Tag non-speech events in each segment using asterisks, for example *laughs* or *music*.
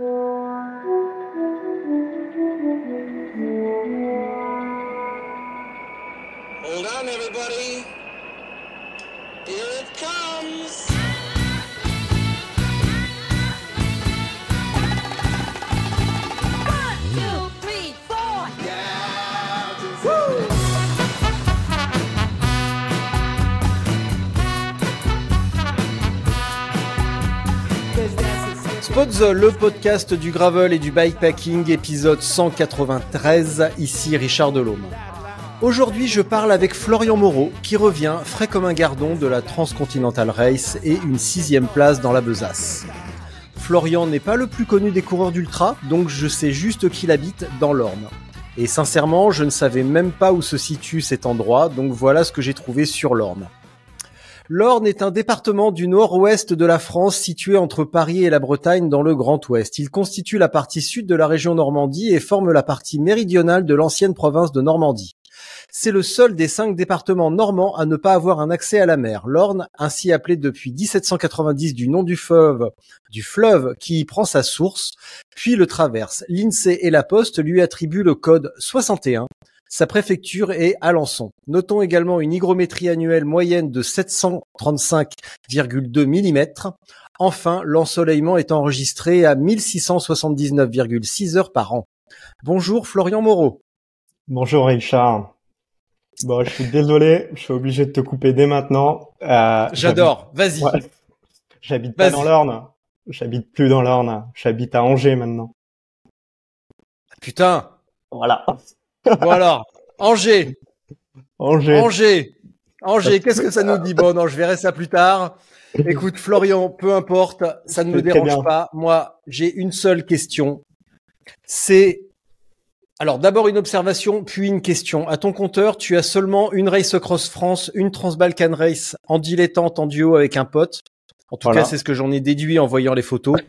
Hold on, everybody. Le podcast du gravel et du bikepacking, épisode 193, ici Richard Delhomme. Aujourd'hui, je parle avec Florian Moreau, qui revient frais comme un gardon de la Transcontinental Race et une sixième place dans la besace. Florian n'est pas le plus connu des coureurs d'ultra, donc je sais juste qu'il habite dans l'Orne. Et sincèrement, je ne savais même pas où se situe cet endroit, donc voilà ce que j'ai trouvé sur l'Orne. L'Orne est un département du nord-ouest de la France situé entre Paris et la Bretagne dans le Grand Ouest. Il constitue la partie sud de la région Normandie et forme la partie méridionale de l'ancienne province de Normandie. C'est le seul des cinq départements normands à ne pas avoir un accès à la mer. L'Orne, ainsi appelée depuis 1790 du nom du fleuve, du fleuve qui y prend sa source, puis le traverse. L'INSEE et la Poste lui attribuent le code 61. Sa préfecture est Alençon. Notons également une hygrométrie annuelle moyenne de 735,2 mm. Enfin, l'ensoleillement est enregistré à 1679,6 heures par an. Bonjour Florian Moreau. Bonjour Richard. Bon, je suis désolé, je suis obligé de te couper dès maintenant. Euh, J'adore, vas-y. Ouais. J'habite pas dans l'Orne. J'habite plus dans l'Orne. J'habite à Angers maintenant. Putain, Voilà. Bon alors, Angers, Angers. Angers, Angers, qu'est-ce que ça nous dit Bon, non, je verrai ça plus tard. Écoute, Florian, peu importe, ça ne me dérange pas. Moi, j'ai une seule question. C'est alors d'abord une observation, puis une question. À ton compteur, tu as seulement une Race Cross France, une Transbalkan Race en dilettante, en duo avec un pote. En tout Voilà. cas, c'est ce que j'en ai déduit en voyant les photos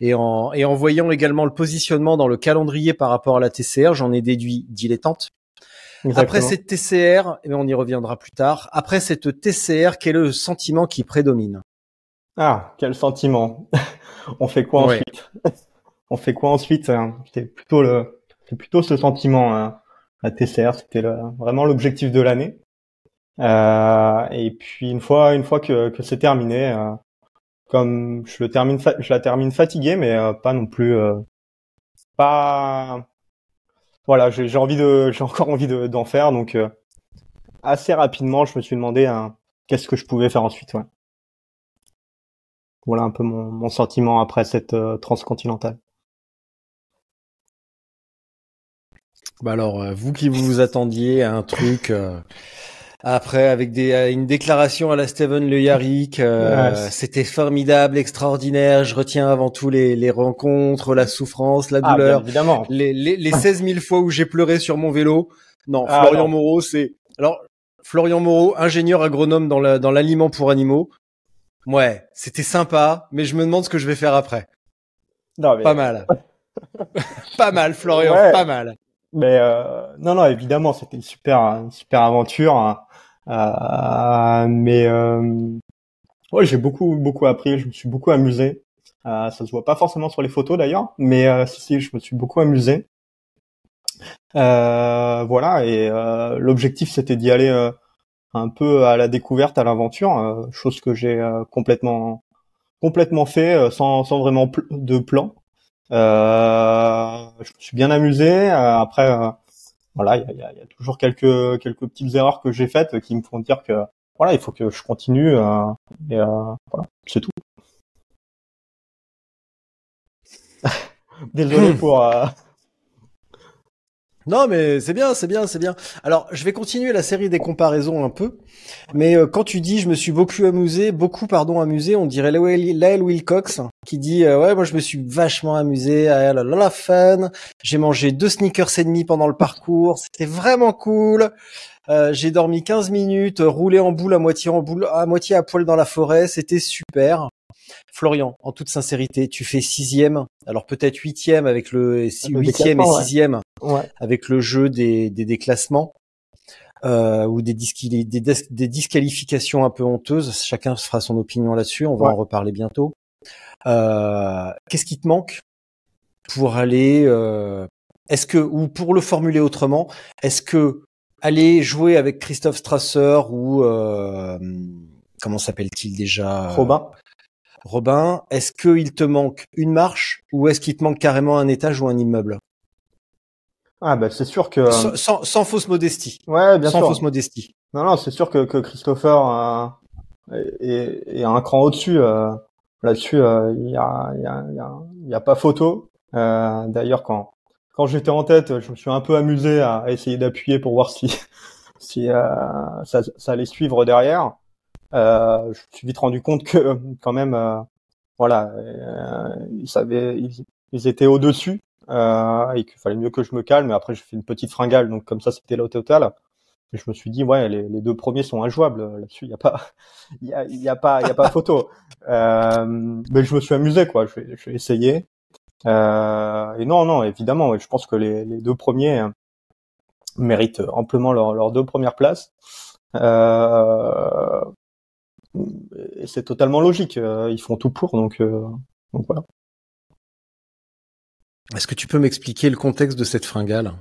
et en, et en voyant également le positionnement dans le calendrier par rapport à la TCR. J'en ai déduit dilettante. Après cette TCR, et on y reviendra plus tard. Après cette TCR, quel est le sentiment qui prédomine? Ah, quel sentiment. *laughs* On fait quoi Ouais. ensuite? *laughs* On fait quoi ensuite hein? C'est plutôt le, c'est plutôt ce sentiment. hein. La TCR, c'était vraiment l'objectif de l'année. Euh, et puis une fois, une fois que, que c'est terminé, euh, comme je la termine fatigué, mais euh, pas non plus, euh, pas. Voilà, j'ai envie de, *laughs* j'ai encore envie de- d'en faire, donc euh, assez rapidement, je me suis demandé hein, qu'est-ce que je pouvais faire ensuite. Voilà un peu mon, mon sentiment après cette euh, transcontinentale. Bah alors, vous qui vous attendiez à un truc après avec des à une déclaration à la Steven Le Yarrick, euh, Ouais, c'était formidable, extraordinaire. Je retiens avant tout les, les rencontres, la souffrance, la Ah, douleur, évidemment. les, les, les 16 000 fois où j'ai pleuré sur mon vélo. Non, Ah, Florian non. Moreau, c'est alors Florian Moreau, ingénieur agronome dans la, dans l'aliment pour animaux. Ouais, c'était sympa, mais je me demande ce que je vais faire après. Non, mais, Pas mal. *laughs* pas mal, Florian, Ouais. pas mal. Mais euh, non, non, évidemment, c'était une super, une super aventure. hein. Euh, mais euh, ouais, j'ai beaucoup, beaucoup appris. Je me suis beaucoup amusé. Euh, ça se voit pas forcément sur les photos d'ailleurs, mais si, si, je me suis beaucoup amusé. Voilà, et l'objectif c'était d'y aller un peu à la découverte, à l'aventure, chose que j'ai complètement, complètement fait sans, sans vraiment de plan. Euh, je me suis bien amusé. Euh, après, euh, voilà, il y a, y a- il y a toujours quelques quelques petites erreurs que j'ai faites qui me font dire que voilà, il faut que je continue. euh, et euh, voilà, c'est tout. *laughs* Désolé *laughs* pour. *laughs* Non, mais c'est bien, c'est bien, c'est bien. Alors, je vais continuer la série des comparaisons un peu, mais euh, quand tu dis je me suis beaucoup amusé, beaucoup pardon amusé, on dirait Lael Wilcox qui dit euh, ouais moi je me suis vachement amusé, ah là là la fun, j'ai mangé deux sneakers et demi pendant le parcours, c'était vraiment cool. Euh, j'ai dormi 15 minutes, roulé en boule à moitié en boule, à moitié à poil dans la forêt, c'était super. Florian, en toute sincérité, tu fais sixième, alors peut-être huitième avec le huitième et ouais. sixième Ouais. avec le jeu des, des déclassements euh, ou des, disquali- des, dis- des disqualifications un peu honteuses. Chacun fera son opinion là-dessus. On va Ouais. en reparler bientôt. Euh, Qu'est-ce qui te manque pour aller euh, Est-ce que ou pour le formuler autrement, est-ce que aller jouer avec Christophe Strasser ou euh, comment s'appelle-t-il déjà? Robin. Robin, est-ce qu'il te manque une marche ou est-ce qu'il te manque carrément un étage ou un immeuble? Ah bah c'est sûr que sans, sans, sans fausse modestie. ouais bien sans sûr. fausse modestie. Non non c'est sûr que, que Christopher euh, est, est un cran au-dessus. euh, Là-dessus euh, il y a y a y a, y a pas photo. Euh, D'ailleurs quand quand j'étais en tête je me suis un peu amusé à essayer d'appuyer pour voir si *laughs* si euh, ça, ça allait suivre derrière. Euh, je me suis vite rendu compte que quand même euh, voilà euh, ils savaient ils, ils étaient au dessus euh, et qu'il fallait mieux que je me calme. Mais après, j'ai fait une petite fringale, donc comme ça, c'était là au total. Et je me suis dit, ouais, les, les deux premiers sont injouables là-dessus. Il y a pas, *laughs* il y a, il y a pas, il y a pas photo. *laughs* Euh, mais je me suis amusé, quoi. Je vais, je vais essayer. Euh, et non, non, évidemment, ouais, je pense que les, les deux premiers euh, méritent amplement leurs deux premières places. Euh, et c'est totalement logique. euh, Ils font tout pour, donc, euh, donc voilà. Est-ce que tu peux m'expliquer le contexte de cette fringale?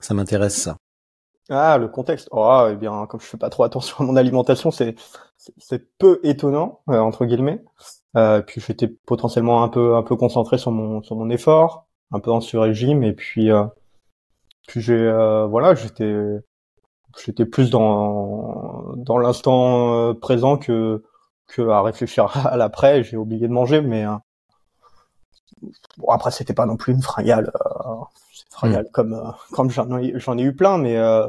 Ça m'intéresse ça. Ah, le contexte. Oh, eh bien, comme je fais pas trop attention à mon alimentation, c'est c'est- peu étonnant euh, entre guillemets. Euh, puis j'étais potentiellement un peu un peu concentré sur mon sur mon effort, un peu en sur-régime, et puis euh, puis j'ai euh, voilà, j'étais j'étais plus dans dans l'instant euh, présent que que à réfléchir *laughs* à l'après. J'ai oublié de manger, mais euh, bon après c'était pas non plus une fringale. Euh, fringale comme euh, comme j'en ai j'en ai eu plein, mais euh,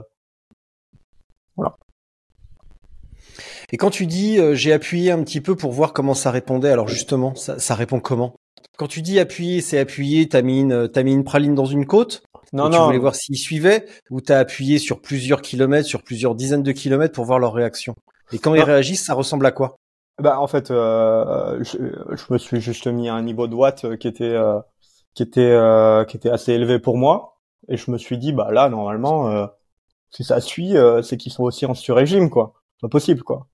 Et quand tu dis euh, j'ai appuyé un petit peu pour voir comment ça répondait, alors justement, ça, ça répond comment? Quand tu dis appuyer, c'est appuyer, t'as mis une, t'as mis une praline dans une côte? Non et tu non voulais voir s'ils suivaient ou t'as appuyé sur plusieurs kilomètres, sur plusieurs dizaines de kilomètres pour voir leur réaction. Et quand ils Non. réagissent, ça ressemble à quoi? Bah en fait, euh, je, je me suis juste mis à un niveau de watt euh, qui était euh, qui était euh, qui était assez élevé pour moi, et je me suis dit bah là normalement euh, si ça suit, euh, c'est qu'ils sont aussi en sur-régime quoi, pas possible quoi.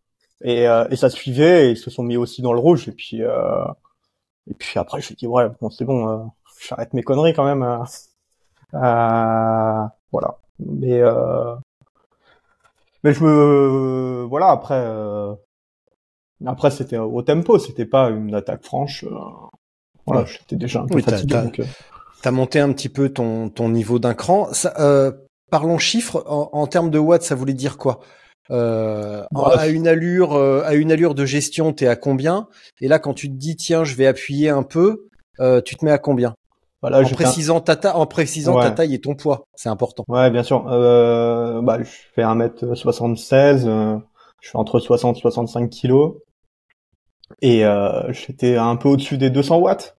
Et, euh, et ça suivait, et ils se sont mis aussi dans le rouge, et puis euh, et puis après je me dit ouais bon c'est bon, euh, j'arrête mes conneries quand même. Euh, voilà, mais euh, mais je me voilà après. euh, après, c'était au tempo, c'était pas une attaque franche. Voilà, Ouais. j'étais déjà un peu Oui, fatigué. t'as- donc, T'as monté un petit peu ton, ton niveau d'un cran. Ça, euh, parlons chiffres. En, en termes de watts, ça voulait dire quoi? Euh, Bah, à une allure, euh, à une allure de gestion, t'es à combien? Et là, quand tu te dis tiens, je vais appuyer un peu, euh, tu te mets à combien? Voilà, En précisant ta taille, en précisant ta Ouais. taille et ton poids, c'est important. Ouais, bien sûr. Euh, bah, je fais 1m76, euh, je fais entre 60 et 65 kilos. Et euh, j'étais un peu au-dessus des 200 watts.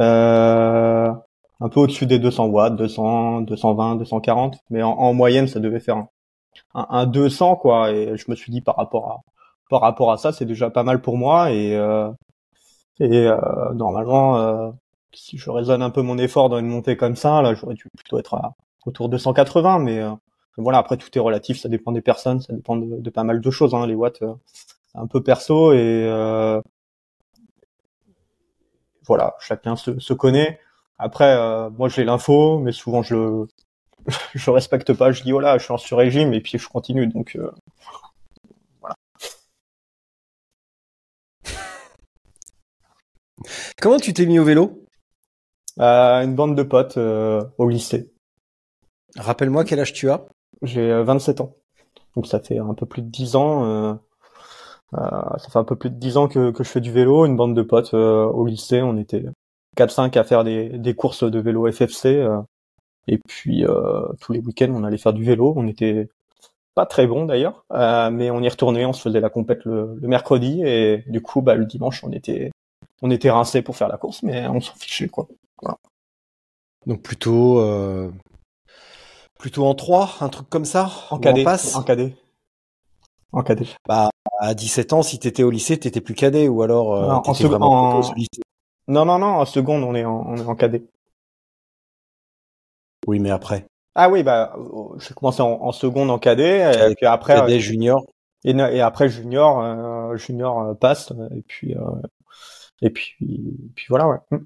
Euh, un peu au-dessus des 200 watts, 200, 220, 240. Mais en, en moyenne, ça devait faire un, un, un 200, quoi. Et je me suis dit, par rapport à, par rapport à ça, c'est déjà pas mal pour moi. Et, euh, et euh, normalement, euh, si je raisonne un peu mon effort dans une montée comme ça, là, j'aurais dû plutôt être à, autour de 180, mais euh, voilà, après tout est relatif, ça dépend des personnes, ça dépend de, de pas mal de choses, hein, les watts, euh, c'est un peu perso et euh, voilà, chacun se, se connaît. Après, euh, moi j'ai l'info, mais souvent je *laughs* je respecte pas, je dis oh là, je suis en sur-régime et puis je continue, donc euh, Comment tu t'es mis au vélo? Euh, une bande de potes euh, au lycée. Rappelle-moi quel âge tu as. J'ai euh, 27 ans, donc ça fait un peu plus de 10 ans. Euh, euh, ça fait un peu plus de 10 ans que, que je fais du vélo. Une bande de potes euh, au lycée, on était 4-5 à faire des, des courses de vélo FFC. euh, et puis euh, tous les week-ends, on allait faire du vélo. On était pas très bon d'ailleurs, euh, mais on y retournait. On se faisait la compète le, le mercredi et du coup, bah, le dimanche, on était on était rincés pour faire la course, mais on s'en fichait quoi. Donc plutôt, euh, plutôt en 3, un truc comme ça En cadet, passe en cadet, en cadet. Bah, à 17 ans, si t'étais au lycée, t'étais plus cadet ou alors euh, Non, en vraiment lycée. Non, non, non, en seconde, on est en, on est en cadet. Oui, mais après. Ah oui, bah, euh, j'ai commencé en, en seconde en cadet, et puis après, Cadet, euh, junior. et, après junior, junior passe, et puis, euh, et puis, puis voilà, ouais.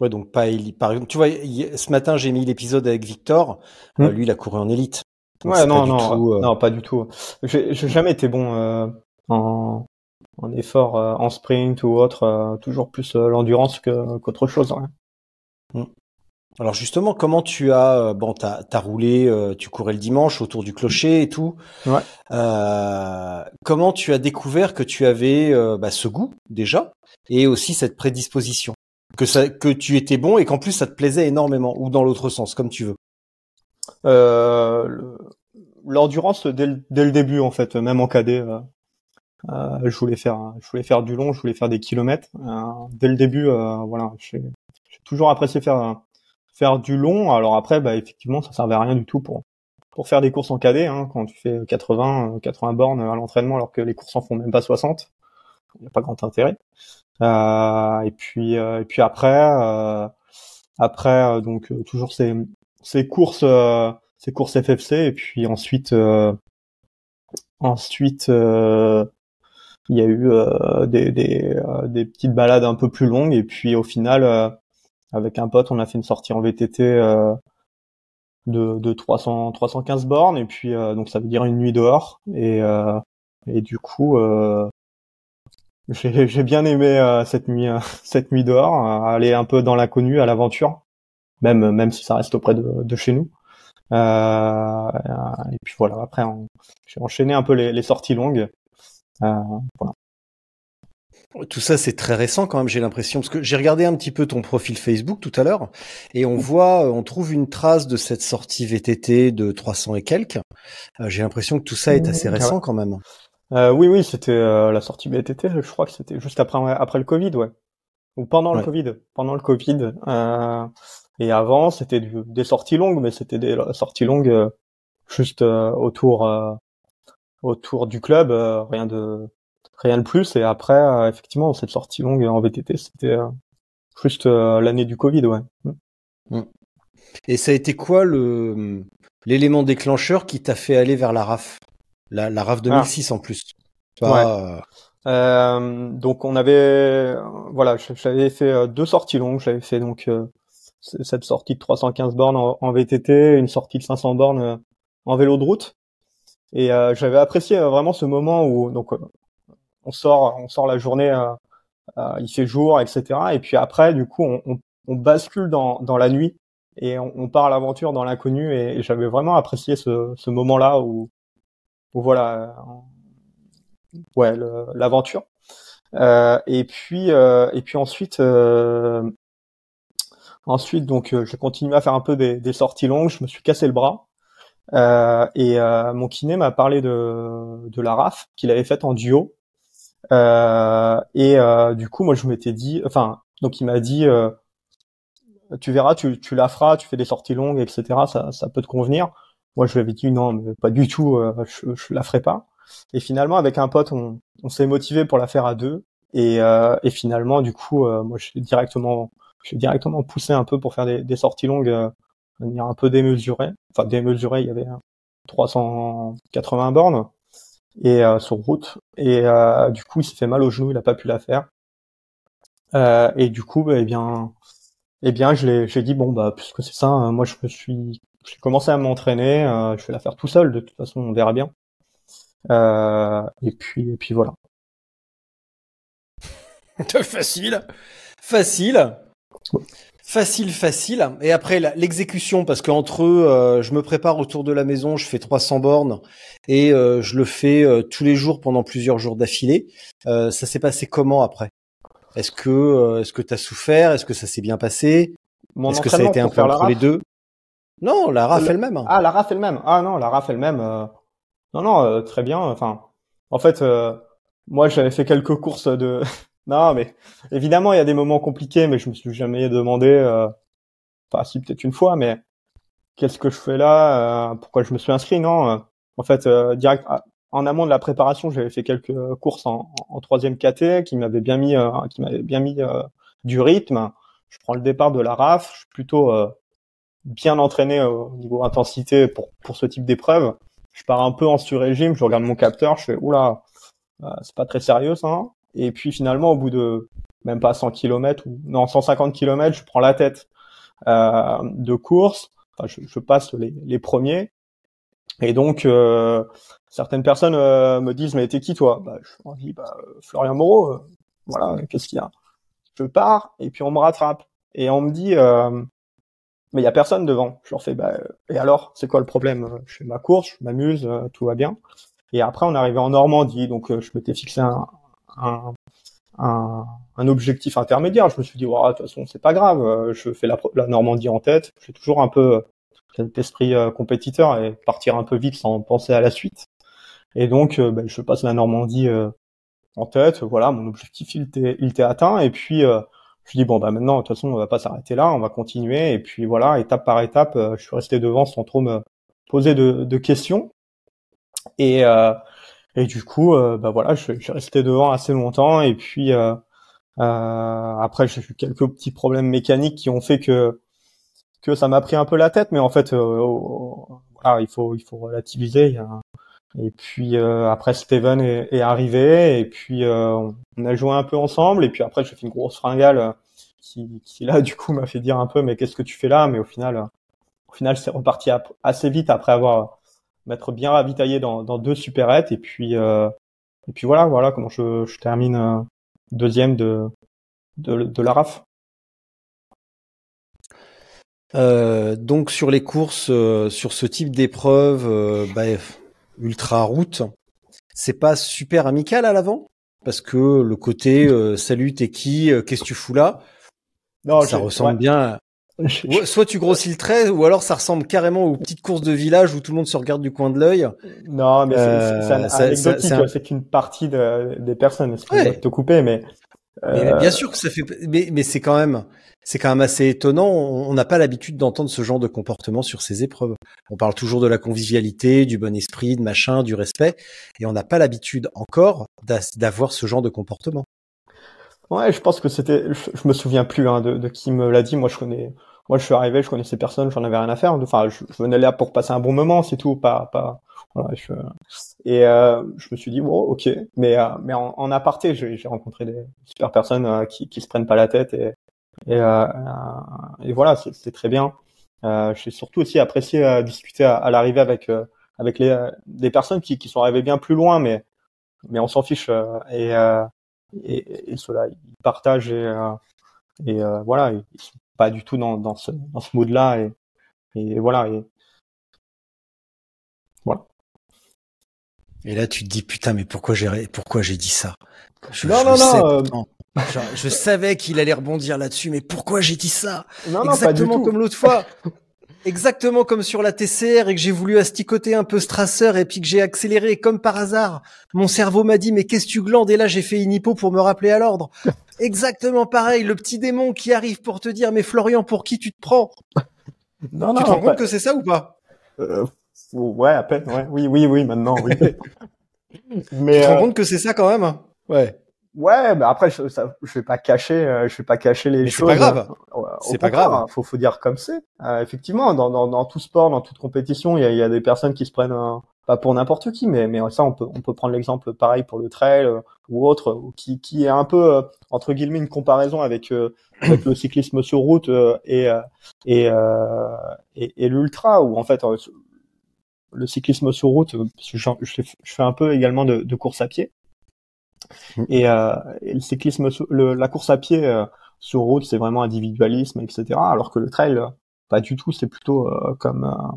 Ouais, donc pas élite. Par exemple, tu vois, ce matin j'ai mis l'épisode avec Victor. Euh, lui, il a couru en élite. ouais, non, non, non, pas du tout. J'ai jamais été bon en, en effort, en sprint ou autre. toujours plus l'endurance qu'autre chose. Ouais. Mm. Alors justement, comment tu as euh, bon, t'as as roulé, euh, tu courais le dimanche autour du clocher et tout. Ouais. Euh, comment tu as découvert que tu avais bah, ce goût déjà et aussi cette prédisposition, que ça, que tu étais bon et qu'en plus ça te plaisait énormément ou dans l'autre sens, comme tu veux. L'endurance dès, dès, le début en fait, même en cadet. je voulais faire, je voulais faire du long, je voulais faire des kilomètres. dès le début, voilà, j'ai toujours apprécié faire faire du long. Alors après, bah, effectivement, ça servait à rien du tout pour pour faire des courses en cadet. Hein, quand tu fais 80 80 bornes à l'entraînement, alors que les courses en font même pas 60, il n'y a pas grand intérêt. Euh, et puis euh, et puis après euh, après donc toujours ces ces courses ces courses FFC et puis ensuite ensuite il y a eu des, des, des petites balades un peu plus longues et puis au final avec un pote, on a fait une sortie en VTT euh, de, de 300, 315 bornes, et puis euh, donc ça veut dire une nuit dehors. Et, euh, et du coup, j'ai bien aimé cette nuit, *laughs* cette nuit dehors, aller un peu dans l'inconnu, à l'aventure, même même si ça reste auprès de, de chez nous. et puis voilà, après j'ai enchaîné un peu les, les sorties longues. voilà. Tout ça, c'est très récent quand même, j'ai l'impression, parce que j'ai regardé un petit peu ton profil Facebook tout à l'heure, et on voit, on trouve une trace de cette sortie VTT de 300 et quelques. Euh, j'ai l'impression que tout ça est assez mmh, récent quand même. Euh, oui, oui, c'était euh, la sortie VTT, je crois que c'était juste après après le Covid, ouais, ou pendant le Covid, pendant le Covid. et avant, c'était des sorties longues, mais c'était des sorties longues juste autour autour du club, rien de rien de plus. Et après, euh, effectivement, cette sortie longue en VTT, c'était euh, juste euh, l'année du Covid, ouais. Mm. Mm. Et ça a été quoi le l'élément déclencheur qui t'a fait aller vers la RAF? La, la RAF 2006 ah. en plus ouais. euh, donc on avait voilà j'avais fait deux sorties longues j'avais fait donc cette sortie de 315 bornes en, en, VTT une sortie de 500 bornes en vélo de route et j'avais apprécié vraiment ce moment où donc on sort, on sort la journée, euh, euh, il fait jour, etc. Et puis après, du coup, on, bascule dans, la nuit et on, part à l'aventure dans l'inconnu. Et, j'avais vraiment apprécié ce, moment-là où, voilà, euh, ouais, l'aventure. et puis, et puis ensuite, ensuite, donc, j'ai continué à faire un peu des, sorties longues. Je me suis cassé le bras. et mon kiné m'a parlé de, de la RAF qu'il avait faite en duo euh, et euh, du coup, moi, je m'étais dit, enfin, donc il m'a dit, euh, tu verras, tu, tu la feras, tu fais des sorties longues, etc. Ça, ça peut te convenir. Moi, je lui avais dit non, mais pas du tout, je, je la ferai pas. Et finalement, avec un pote, on, on s'est motivé pour la faire à deux. Et, euh, et finalement, du coup, moi, je directement, j'ai directement poussé un peu pour faire des, des sorties longues, euh, manière un peu démesurée. Enfin, démesurée, il y avait 380 bornes et euh, sur route. Et euh, du coup, il s'est fait mal au genou, il a pas pu la faire. Euh, et du coup, bah, eh bien, eh bien, je l'ai, j'ai dit bon bah puisque c'est ça, hein, moi je me suis, j'ai commencé à m'entraîner, je vais la faire tout seul. De toute façon, on verra bien. et puis, et puis voilà. *laughs* facile, facile. Facile, facile. Et après l'exécution, parce qu'entre eux, euh, je me prépare autour de la maison, je fais 300 bornes et euh, je le fais euh, tous les jours pendant plusieurs jours d'affilée. ça s'est passé comment après? Est-ce que est-ce que t'as souffert? Est-ce que ça s'est bien passé? Est-ce que ça a été un peu entre les deux? Non, la RAF elle-même. Ah, la RAF elle-même. Ah non, la RAF elle-même. Non, non, très bien. Enfin, en fait, moi j'avais fait quelques courses de *laughs* non, mais évidemment, il y a des moments compliqués, mais je me suis jamais demandé, euh... enfin, si peut-être une fois, mais qu'est-ce que je fais là euh, Pourquoi je me suis inscrit Non, euh, en fait, euh, direct ah, en amont de la préparation, j'avais fait quelques courses en, en troisième KT qui m'avaient bien mis, qui m'avaient bien mis du rythme. Je prends le départ de la RAF, je suis plutôt bien entraîné au niveau intensité pour pour ce type d'épreuve. Je pars un peu en sur-régime, je regarde mon capteur, je fais oula, c'est pas très sérieux ça. Et puis finalement, au bout de même pas 100 km ou non 150 km, je prends la tête euh, de course. Enfin, je, je, passe les, les, premiers. Et donc euh, certaines personnes euh, me disent mais t'es qui toi? Bah, Je dis bah, Florian Moreau. Euh, voilà, qu'est-ce qu'il y a? Je pars et puis on me rattrape et on me dit mais il y a personne devant. Je leur fais bah et alors c'est quoi le problème? Je fais ma course, je m'amuse, tout va bien. Et après on arrivait en Normandie, donc je m'étais fixé un, un, un, objectif intermédiaire. Je me suis dit, de toute façon, c'est pas grave. Euh, je fais la, la Normandie en tête. J'ai toujours un peu cet esprit euh, compétiteur et partir un peu vite sans penser à la suite. Et donc, euh, ben, je passe la Normandie en tête. Voilà, mon objectif, il était atteint. Et puis, je dis bon, bah maintenant, de toute façon, on va pas s'arrêter là. On va continuer. Et puis voilà, étape par étape, je suis resté devant sans trop me poser de, de questions. Et et du coup, euh, bah voilà, je, suis resté devant assez longtemps. Et puis euh, euh, après, j'ai eu quelques petits problèmes mécaniques qui ont fait que que ça m'a pris un peu la tête. Mais en fait, voilà, il faut il faut relativiser. Et puis après, Steven est, est, arrivé. Et puis on a joué un peu ensemble. Et puis après, j'ai fait une grosse fringale qui, qui là, *laughs* du coup, m'a fait dire un peu, mais qu'est-ce que tu fais là? Mais au final, au final, c'est reparti assez vite après avoir m'être bien ravitaillé dans, dans deux supérettes et puis euh, et puis voilà voilà comment je, je termine euh, deuxième de, de, de la RAF. Euh, donc sur les courses, euh, sur ce type d'épreuve, euh, bah, ultra route, c'est pas super amical à l'avant? Parce que le côté salut t'es qui, qu'est-ce que tu fous là, non, ça ressemble bien *laughs* Soit tu grossis le trait, ou alors ça ressemble carrément aux petites courses de village où tout le monde se regarde du coin de l'œil. Non, mais c'est euh, anecdotique, c'est qu'une partie de, des personnes. Ce ouais. te couper, mais, euh... bien sûr que ça fait, mais, mais c'est quand même, c'est quand même assez étonnant. On n'a pas l'habitude d'entendre ce genre de comportement sur ces épreuves. On parle toujours de la convivialité, du bon esprit, de machin, du respect, et on n'a pas l'habitude encore d'avoir ce genre de comportement. Ouais, je pense que c'était, je, me souviens plus hein, de, qui me l'a dit. Moi, je connais, moi, je suis arrivé, je connaissais personne, j'en avais rien à faire. Enfin, je, je, venais là pour passer un bon moment, c'est tout, pas, pas. Voilà, je... Et euh, je me suis dit bon, ok, mais euh, mais en, aparté, j'ai rencontré des super personnes euh, qui qui se prennent pas la tête et et, euh, et voilà, c'est très bien. j'ai surtout aussi apprécié discuter à, à l'arrivée avec avec les des personnes qui qui sont arrivées bien plus loin, mais mais on s'en fiche et et, et ceux-là, ils partagent et, euh, et euh, voilà, ils sont pas du tout dans, dans ce, dans ce mood-là et, et voilà. Et, voilà. Et là, tu te dis putain, mais pourquoi j'ai pourquoi j'ai dit ça? Je, Non, non, non. Euh, je savais qu'il allait rebondir là-dessus, mais pourquoi j'ai dit ça? Non, Exactement comme l'autre fois. Exactement comme sur la TCR et que j'ai voulu asticoter un peu Strasser et puis que j'ai accéléré comme par hasard. Mon cerveau m'a dit mais qu'est-ce que tu glandes? Et là j'ai fait une hypo pour me rappeler à l'ordre. Exactement pareil, le petit démon qui arrive pour te dire mais Florian pour qui tu te prends? Non, Tu te rends compte que c'est ça ou pas? Euh, Ouais, à peine. Ouais. Oui, oui, oui, maintenant, oui. *laughs* mais tu te rends euh, compte que c'est ça quand même? Ouais. Ouais, mais après je, ça, je vais pas cacher, euh, je vais pas cacher les choses. C'est pas grave. c'est pas grave. Hein, faut, faut dire comme c'est. Euh, effectivement, dans, dans, dans, tout sport, dans toute compétition, il y a, y a, des personnes qui se prennent pas pour n'importe qui, mais mais ça on peut on peut prendre l'exemple pareil pour le trail euh, ou autre, qui qui est un peu entre guillemets une comparaison avec avec le cyclisme sur route et et et, et l'ultra où en fait le cyclisme sur route, je, je, fais un peu également de, de course à pied. Mm. Et, euh, et, le cyclisme, le, la course à pied euh, sur route, c'est vraiment individualisme, etc. Alors que le trail, pas du tout, c'est plutôt euh, comme euh,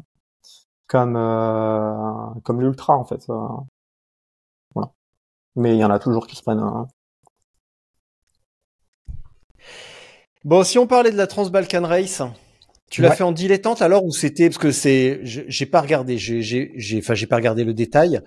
comme euh, comme l'ultra en fait. voilà. Mais il y en a toujours qui se prennent. Bon, si on parlait de la Transbalkan Race, tu l'as fait en dilettante alors ou c'était parce que c'est j'ai pas regardé j'ai j'ai enfin j'ai pas regardé le détail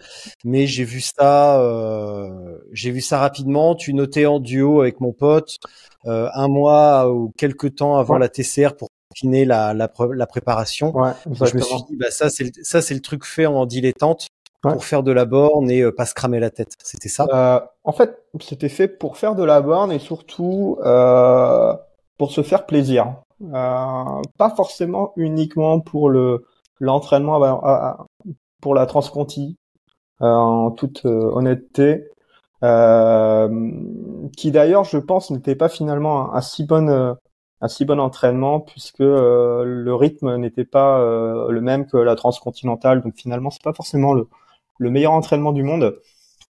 mais j'ai vu ça euh, j'ai vu ça rapidement. Tu notais en duo avec mon pote euh, un mois ou quelques temps avant la TCR pour finir la la, la préparation. Ouais, je me suis dit bah ça c'est ça c'est le truc fait en dilettante pour faire de la borne et euh, pas se cramer la tête. C'était ça? Euh, en fait c'était fait pour faire de la borne et surtout euh, pour se faire plaisir pas forcément uniquement pour le l'entraînement bah, pour la transconti, euh, en toute euh, honnêteté. qui d'ailleurs, je pense, n'était pas finalement un, si bon un si bon entraînement puisque le rythme n'était pas le même que la transcontinentale. Donc finalement, c'est pas forcément le, le meilleur entraînement du monde.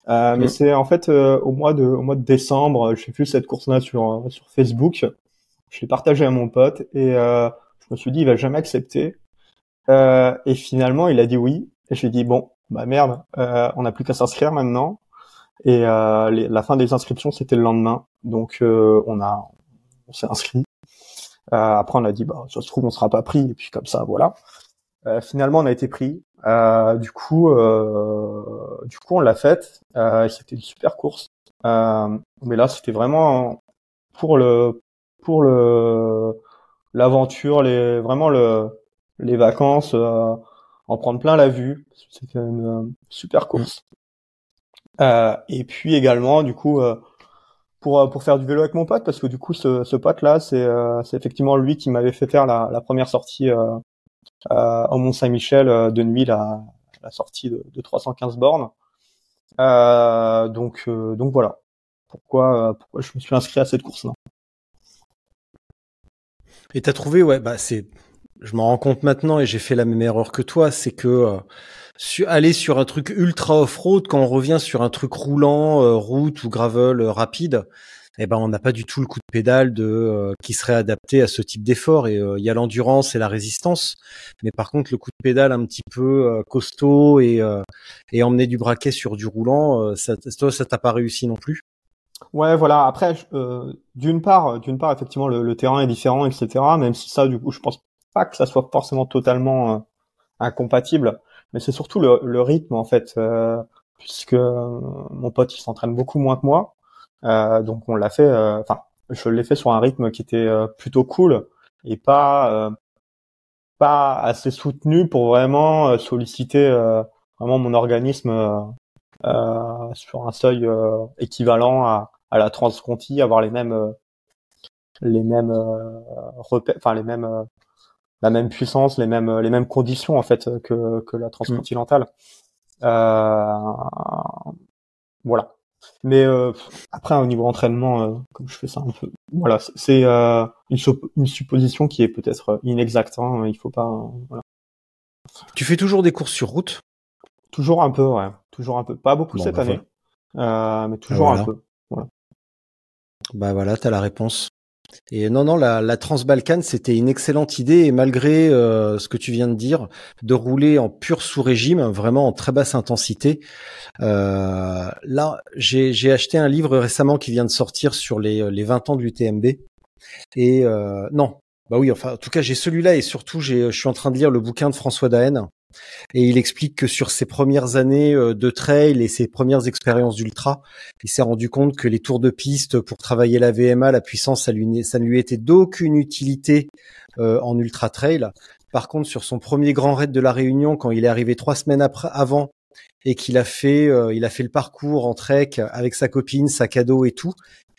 Euh, mais c'est en fait au mois de au mois de décembre, j'ai vu cette course-là sur sur Facebook. Je l'ai partagé à mon pote et je me suis dit il va jamais accepter. et finalement, il a dit oui. Et j'ai dit bon, bah merde, euh, on n'a plus qu'à s'inscrire maintenant. Et euh, la fin des inscriptions, c'était le lendemain. Donc euh, on a, on s'est inscrit. après, on a dit bah ça se trouve on sera pas pris. Et puis comme ça, voilà. finalement, on a été pris. du coup, du coup, on l'a faite. c'était une super course. mais là, c'était vraiment pour le, pour le, l'aventure, les, vraiment le, les vacances en prendre plein la vue. C'était une euh, super course. Euh, et puis également, du coup, euh, pour pour faire du vélo avec mon pote, parce que du coup, ce, ce pote là, c'est c'est effectivement lui qui m'avait fait faire la, la première sortie euh, au Mont Saint-Michel de nuit, la, la sortie de, de 315 bornes. donc donc voilà. Pourquoi pourquoi je me suis inscrit à cette course là. Et t'as trouvé, ouais, bah c'est je m'en rends compte maintenant et j'ai fait la même erreur que toi, c'est que euh, aller sur un truc ultra off-road quand on revient sur un truc roulant, euh, route ou gravel euh, rapide, eh ben on n'a pas du tout le coup de pédale de qui serait adapté à ce type d'effort. Et il y a l'endurance et la résistance, mais par contre le coup de pédale un petit peu costaud et et emmener du braquet sur du roulant, ça toi ça t'a pas réussi non plus? Ouais, voilà. Après, d'une part, d'une part, effectivement, le, terrain est différent, etc. Même si ça, du coup, je pense pas que ça soit forcément totalement euh, incompatible, mais c'est surtout le, le, rythme en fait, euh, puisque euh, mon pote il s'entraîne beaucoup moins que moi, donc on l'a fait, enfin je l'ai fait sur un rythme qui était plutôt cool et pas pas assez soutenu pour vraiment solliciter vraiment mon organisme euh, sur un seuil équivalent à, à la transconti, avoir les mêmes les mêmes repères, enfin les mêmes la même puissance, les mêmes les mêmes conditions en fait que que la transcontinentale. Euh, voilà. Mais euh, après au niveau entraînement, euh, comme je fais ça un peu, voilà, c'est euh, une, une, supposition qui est peut-être inexacte. Hein, il faut pas. voilà. Tu fais toujours des courses sur route? Toujours un peu, ouais. Toujours un peu. Pas beaucoup cette bah, année, mais toujours un peu. Voilà. Bah voilà, t'as la réponse. Et non, non, la, la Transbalkane, c'était une excellente idée. Et malgré euh, ce que tu viens de dire, de rouler en pur sous-régime, vraiment en très basse intensité. Euh, là, j'ai acheté un livre récemment qui vient de sortir sur les, les 20 ans de l'UTMB. Et euh, non, bah oui, enfin, en tout cas, j'ai celui-là et surtout, je suis en train de lire le bouquin de François Daen. Et il explique que sur ses premières années euh, de trail et ses premières expériences d'ultra, il s'est rendu compte que les tours de piste pour travailler la VMA, la puissance, ça, ne lui était d'aucune utilité euh, en ultra trail. Par contre, sur son premier grand raid de la Réunion, quand il est arrivé trois semaines avant et qu'il a fait, euh, a fait le parcours en trek avec sa copine, sa cadeau et tout,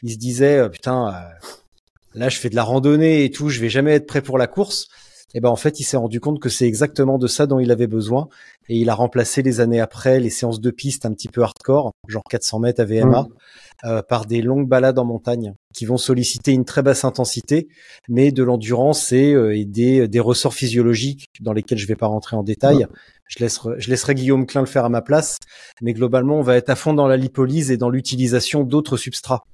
il se disait putain là je fais de la randonnée et tout, je vais jamais être prêt pour la course. Et ben en fait, il s'est rendu compte que c'est exactement de ça dont il avait besoin et il a remplacé les années après les séances de piste un petit peu hardcore, genre 400 mètres à VMA, euh, par des longues balades en montagne qui vont solliciter une très basse intensité, mais de l'endurance et, euh, et des, des, ressorts physiologiques dans lesquels je vais pas rentrer en détail. Je, laisserai, je laisserai Guillaume Klein le faire à ma place, mais globalement, on va être à fond dans la lipolyse et dans l'utilisation d'autres substrats.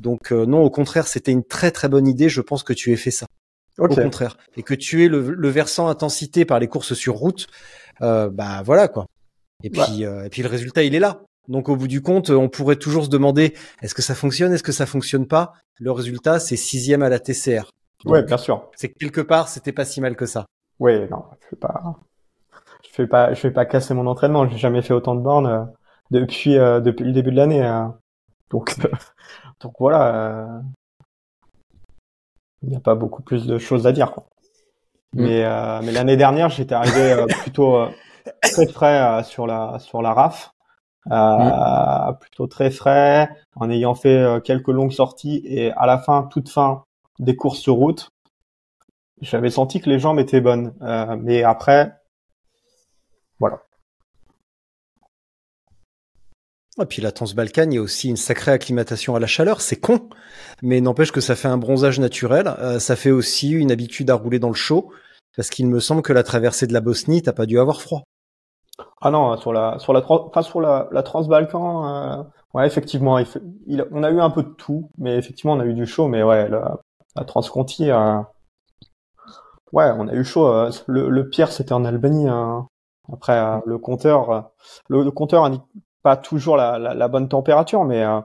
Donc euh, non, au contraire, c'était une très très bonne idée. Je pense que tu aies fait ça. Au contraire, et que tu aies le, versant intensité par les courses sur route, euh, bah voilà quoi. Et puis euh, et puis le résultat il est là. Donc au bout du compte, on pourrait toujours se demander est-ce que ça fonctionne, est-ce que ça fonctionne pas? Le résultat c'est sixième à la TCR. ouais, bien sûr. C'est que quelque part c'était pas si mal que ça. Oui, non, je fais pas, je fais pas, je fais pas casser mon entraînement. J'ai jamais fait autant de bornes depuis depuis le début de l'année. Hein. Donc *laughs* Donc voilà, euh, il n'y a pas beaucoup plus de choses à dire. Quoi. Mm. Mais, euh, mais l'année dernière, j'étais arrivé euh, plutôt très frais sur la sur la RAF, mm. plutôt très frais, en ayant fait quelques longues sorties et à la fin, toute fin des courses sur route, j'avais senti que les jambes étaient bonnes. mais après, voilà. Et puis la Transbalkane, il y a aussi une sacrée acclimatation à la chaleur, c'est con, mais n'empêche que ça fait un bronzage naturel, euh, ça fait aussi une habitude à rouler dans le chaud, parce qu'il me semble que la traversée de la Bosnie, t'as pas dû avoir froid. Ah non, sur la sur la enfin, sur la, Transbalkan, euh, ouais effectivement, on a eu un peu de tout, mais effectivement on a eu du chaud, mais ouais la, la Transconti, euh, ouais on a eu chaud. Le, pire c'était en Albanie. Hein. Après le compteur, le, le compteur indique pas toujours la, la, bonne température, mais euh,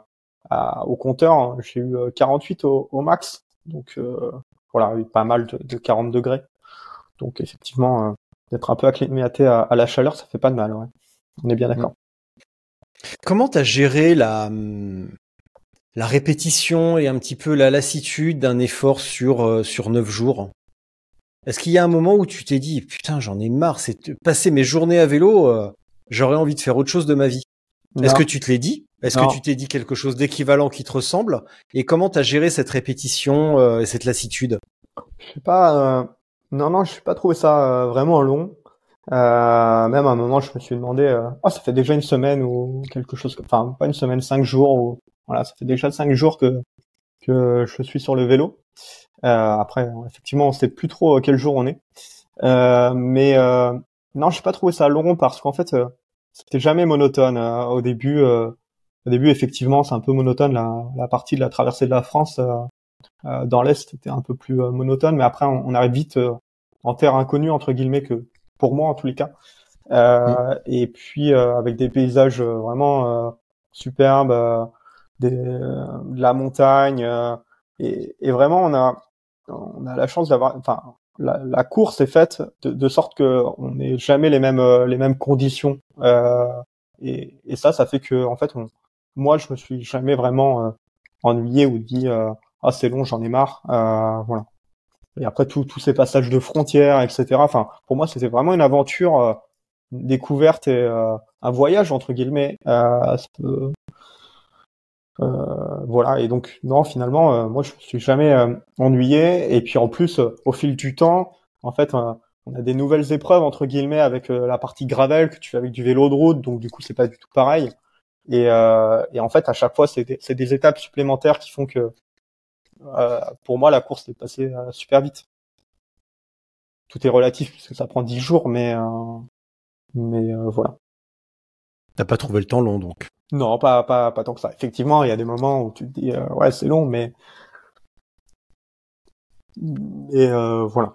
au compteur, j'ai eu 48 euh, au, au max. Donc euh, voilà, pas mal de, de 40 degrés. Donc effectivement, d'être un peu acclimaté à, à, la chaleur, ça fait pas de mal. Ouais. On est bien d'accord. Comment t'as géré la la répétition et un petit peu la lassitude d'un effort sur sur neuf jours? Est-ce qu'il y a un moment où tu t'es dit putain j'en ai marre, c'est passer mes journées à vélo, j'aurais envie de faire autre chose de ma vie? Est-ce que tu te l'es dit? Est-ce que tu t'es dit quelque chose d'équivalent qui te ressemble? Et comment t'as géré cette répétition euh, et cette lassitude? Je sais pas. Euh... Non, non, je n'ai pas trouvé ça euh, vraiment long. Euh, même à un moment, je me suis demandé, oh, ça fait déjà une semaine ou quelque chose, enfin pas une semaine, cinq jours. Ou... Voilà, ça fait déjà cinq jours que que je suis sur le vélo. après, effectivement, on sait plus trop quel jour on est. mais non, je n'ai pas trouvé ça long parce qu'en fait, c'était jamais monotone. Euh, au début, euh, au début, effectivement, c'est un peu monotone. La, la, partie de la traversée de la France euh, dans l'est était un peu plus monotone, mais après, on, arrive vite en terre inconnue entre guillemets que pour moi en tous les cas. Mm. Et puis avec des paysages vraiment superbes, des, de la montagne, et, et, vraiment on a on a la chance d'avoir, enfin la, la, course est faite de, de sorte que on n'ait jamais les mêmes euh, les mêmes conditions euh, et, et, ça ça fait que en fait on, moi je me suis jamais vraiment euh, ennuyé ou dit ah c'est long j'en ai marre voilà. Et après tous ces passages de frontières etc enfin pour moi c'était vraiment une aventure une découverte et un voyage entre guillemets voilà, et donc non, finalement, euh, moi je me suis jamais euh, ennuyé. Et puis en plus, au fil du temps, en fait, on a des nouvelles épreuves entre guillemets avec la partie gravel que tu fais avec du vélo de route, donc du coup c'est pas du tout pareil. Et, et en fait, à chaque fois, c'est des, des, étapes supplémentaires qui font que pour moi la course est passée super vite. Tout est relatif puisque ça prend dix jours, mais mais voilà. T'as pas trouvé le temps long donc. Non, pas, pas, pas tant que ça. Effectivement, il y a des moments où tu te dis, euh, ouais, c'est long, mais. Et euh, voilà.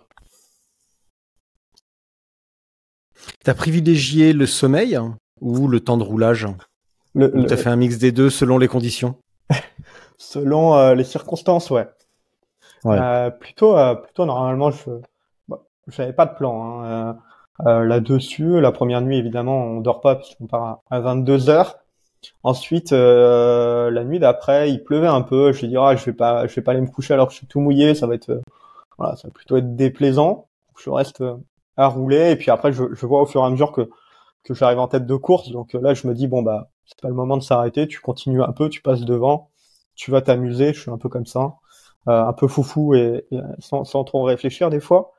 T'as privilégié le sommeil ou le temps de roulage? Le, le... T'as fait un mix des deux selon les conditions? *laughs* Selon euh, les circonstances, ouais. ouais. Plutôt, euh, plutôt normalement, je j'avais pas de plan. Hein. Là-dessus, la première nuit, évidemment, on dort pas puisqu'on part à 22 heures. Ensuite, euh, la nuit d'après, il pleuvait un peu. Je me dis, ah, je vais pas, je vais pas aller me coucher alors que je suis tout mouillé. Ça va être, euh, voilà, ça va plutôt être déplaisant. Je reste euh, à rouler et puis après, je, je, vois au fur et à mesure que que j'arrive en tête de course. Donc là, je me dis, bon bah, c'est pas le moment de s'arrêter. Tu continues un peu, tu passes devant, tu vas t'amuser. Je suis un peu comme ça, euh, un peu foufou et, sans, sans, trop réfléchir des fois.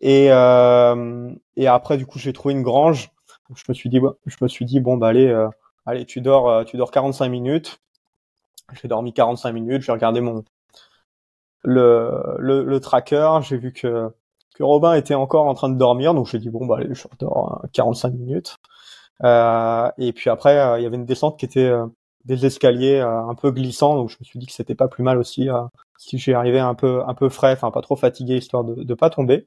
Et euh, et après, du coup, j'ai trouvé une grange. Je me suis dit, je me suis dit, bon bah allez allez, tu dors, euh, tu dors 45 minutes. J'ai dormi 45 minutes, j'ai regardé mon le, le, le tracker, j'ai vu que que Robin était encore en train de dormir, donc j'ai dit bon bah allez, je dors 45 minutes. Euh, et puis après, euh, il y avait une descente qui était euh, des escaliers un peu glissants, donc je me suis dit que c'était pas plus mal aussi si j'y arrivais un peu un peu frais, enfin pas trop fatigué histoire de de pas tomber.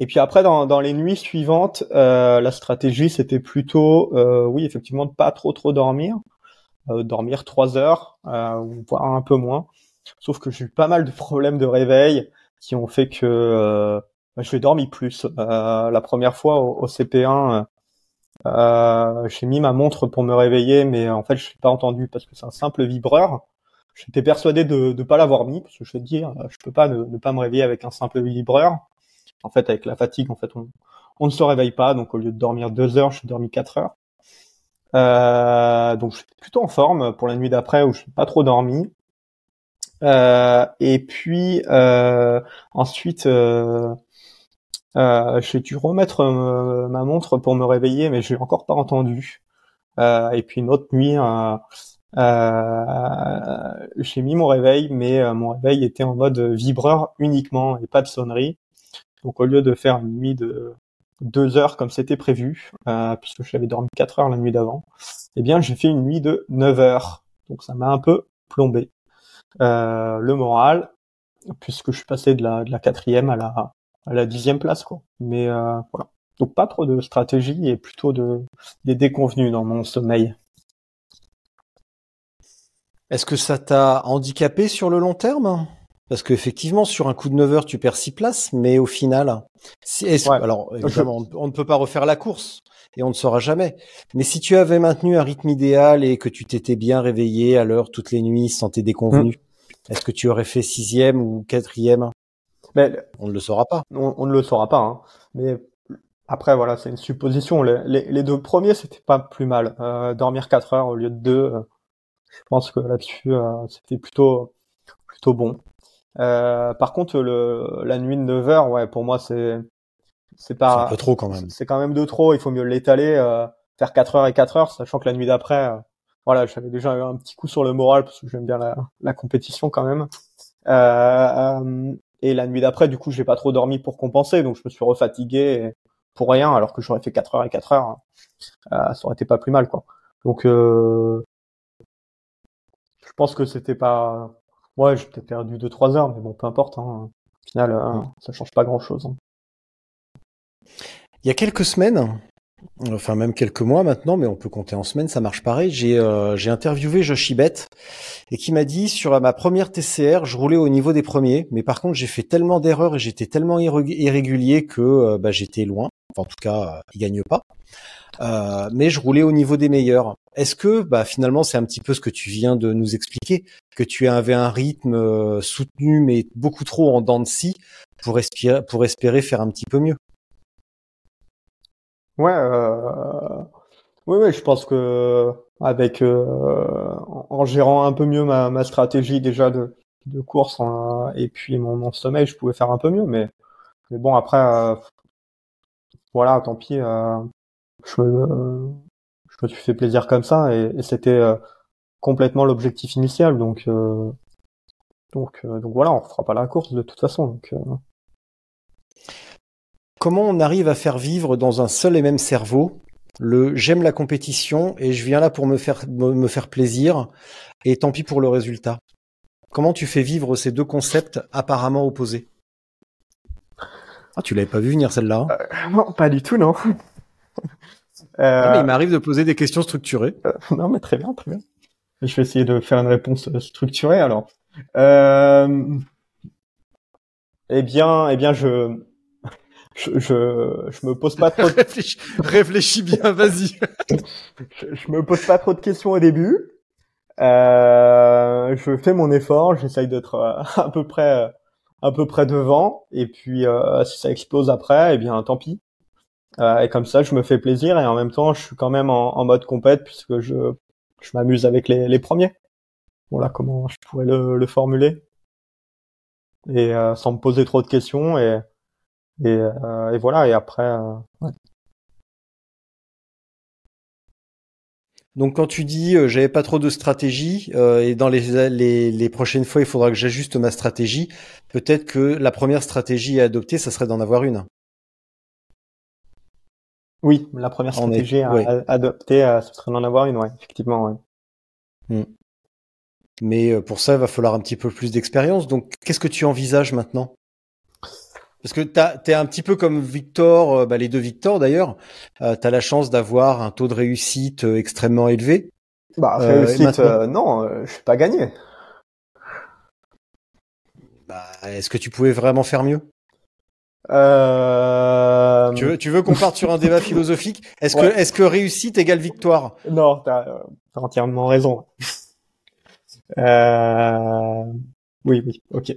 Et puis après, dans, dans les nuits suivantes, euh, la stratégie c'était plutôt, euh, oui, effectivement, de pas trop trop dormir, euh, dormir trois heures, euh, voire un peu moins. Sauf que j'ai eu pas mal de problèmes de réveil qui ont fait que euh, bah, je vais dormir plus. Euh, la première fois au, au CP1, j'ai mis ma montre pour me réveiller, mais en fait, je l'ai pas entendu parce que c'est un simple vibreur. J'étais persuadé de ne pas l'avoir mis parce que je te dire, je peux pas ne, ne pas me réveiller avec un simple vibreur en fait, avec la fatigue, en fait, on, ne se réveille pas. Donc, au lieu de dormir deux heures, je suis dormi quatre heures. Euh, donc, je suis plutôt en forme pour la nuit d'après où je n'ai pas trop dormi. Euh, et puis euh, ensuite, euh, euh j'ai dû remettre ma montre pour me réveiller, mais je l'ai encore pas entendu. et puis une autre nuit, j'ai mis mon réveil, mais mon réveil était en mode vibreur uniquement et pas de sonnerie. Donc au lieu de faire une nuit de deux heures comme c'était prévu, puisque j'avais dormi quatre heures la nuit d'avant, eh bien j'ai fait une nuit de 9 heures. Donc ça m'a un peu plombé le moral, puisque je suis passé de la, de la quatrième à la, à la dixième place, quoi. Mais euh, voilà. Donc pas trop de stratégie et plutôt de des déconvenus dans mon sommeil. Est-ce que ça t'a handicapé sur le long terme? Parce qu'effectivement, sur un coup de 9 heures, tu perds 6 places, mais au final, si, alors évidemment, on ne peut pas refaire la course et on ne saura jamais. Mais si tu avais maintenu un rythme idéal et que tu t'étais bien réveillé à l'heure toutes les nuits sans tes déconvenus, mmh. est-ce que tu aurais fait sixième ou quatrième? Mais on ne le saura pas. On, ne le saura pas. Hein. Mais après, voilà, c'est une supposition. Les, les, deux premiers, c'était pas plus mal. Euh, dormir 4 heures au lieu de 2, euh, je pense que là-dessus, euh, c'était plutôt plutôt bon. Par contre, le, la nuit de 9 heures, ouais, pour moi, c'est c'est pas. C'est un peu trop quand même. C'est quand même de trop. Il faut mieux l'étaler, faire 4 heures et 4 heures, sachant que la nuit d'après, voilà, j'avais déjà eu un petit coup sur le moral parce que j'aime bien la, la compétition quand même. Euh, et la nuit d'après, du coup, j'ai pas trop dormi pour compenser, donc je me suis refatigué pour rien, alors que j'aurais fait 4 heures et 4 heures. Euh, ça aurait été pas plus mal, quoi. Donc, euh, je pense que c'était pas. Ouais, j'ai peut-être perdu 2-3 heures, mais bon, peu importe. Hein. Au final, euh, ça change pas grand-chose. Hein. Il y a quelques semaines, enfin même quelques mois maintenant, mais on peut compter en semaines, ça marche pareil. J'ai euh, interviewé Josh et qui m'a dit sur ma première TCR, je roulais au niveau des premiers, mais par contre j'ai fait tellement d'erreurs et j'étais tellement irrégulier que euh, bah, j'étais loin. Enfin, en tout cas, euh, il gagne pas. Euh, mais je roulais au niveau des meilleurs. Est-ce que bah, finalement c'est un petit peu ce que tu viens de nous expliquer, que tu avais un rythme soutenu mais beaucoup trop en dents de scie pour, pour espérer faire un petit peu mieux? Ouais, euh... oui, oui, je pense que avec euh, en gérant un peu mieux ma, ma stratégie déjà de, de course hein, et puis mon, mon, sommeil, je pouvais faire un peu mieux, mais mais bon après, euh, voilà, tant pis. Euh, je me je me suis fait plaisir comme ça et, et c'était complètement l'objectif initial, donc donc donc voilà, on refera pas la course de toute façon. Donc Comment on arrive à faire vivre dans un seul et même cerveau le j'aime la compétition et je viens là pour me faire, me faire plaisir et tant pis pour le résultat? Comment tu fais vivre ces deux concepts apparemment opposés? Ah, tu l'avais pas vu venir celle-là hein? Euh, Non, pas du tout, non. Euh... mais il m'arrive de poser des questions structurées. Euh, *laughs* non, mais très bien, très bien. Je vais essayer de faire une réponse structurée alors. Euh... Eh bien, eh bien, je *laughs* je, je, je, me pose pas trop. De... *laughs* réfléchis, bien, vas-y. je, je, me pose pas trop de questions au début. Euh, je fais mon effort, j'essaye d'être euh, à peu près, euh, à peu près devant. Et puis, euh, si ça explose après, eh bien, tant pis. Euh, et comme ça, je me fais plaisir et en même temps, je suis quand même en, en mode compète puisque je, je m'amuse avec les, les premiers. Voilà comment je pourrais le, le formuler. Et sans me poser trop de questions et et, euh, et voilà, et après. Euh, ouais. Donc quand tu dis euh, j'avais pas trop de stratégie euh, et dans les, les, les, prochaines fois il faudra que j'ajuste ma stratégie, peut-être que la première stratégie à adopter, ça serait d'en avoir une. Oui, la première stratégie est... à, adopter, euh, ce serait d'en avoir une, ouais, effectivement. Ouais. Hmm. Mais pour ça, il va falloir un petit peu plus d'expérience. Donc qu'est-ce que tu envisages maintenant? Parce que tu es un petit peu comme Victor, euh, bah les deux Victor d'ailleurs. Euh, tu as la chance d'avoir un taux de réussite euh, extrêmement élevé. Bah, réussite, non, je suis pas gagné. Bah, Est-ce que tu pouvais vraiment faire mieux? Euh... Tu veux, tu veux qu'on parte sur un débat *laughs* philosophique Est-ce que, est-ce que réussite égale victoire? Non, t'as as entièrement raison. Euh... Oui, oui, ok.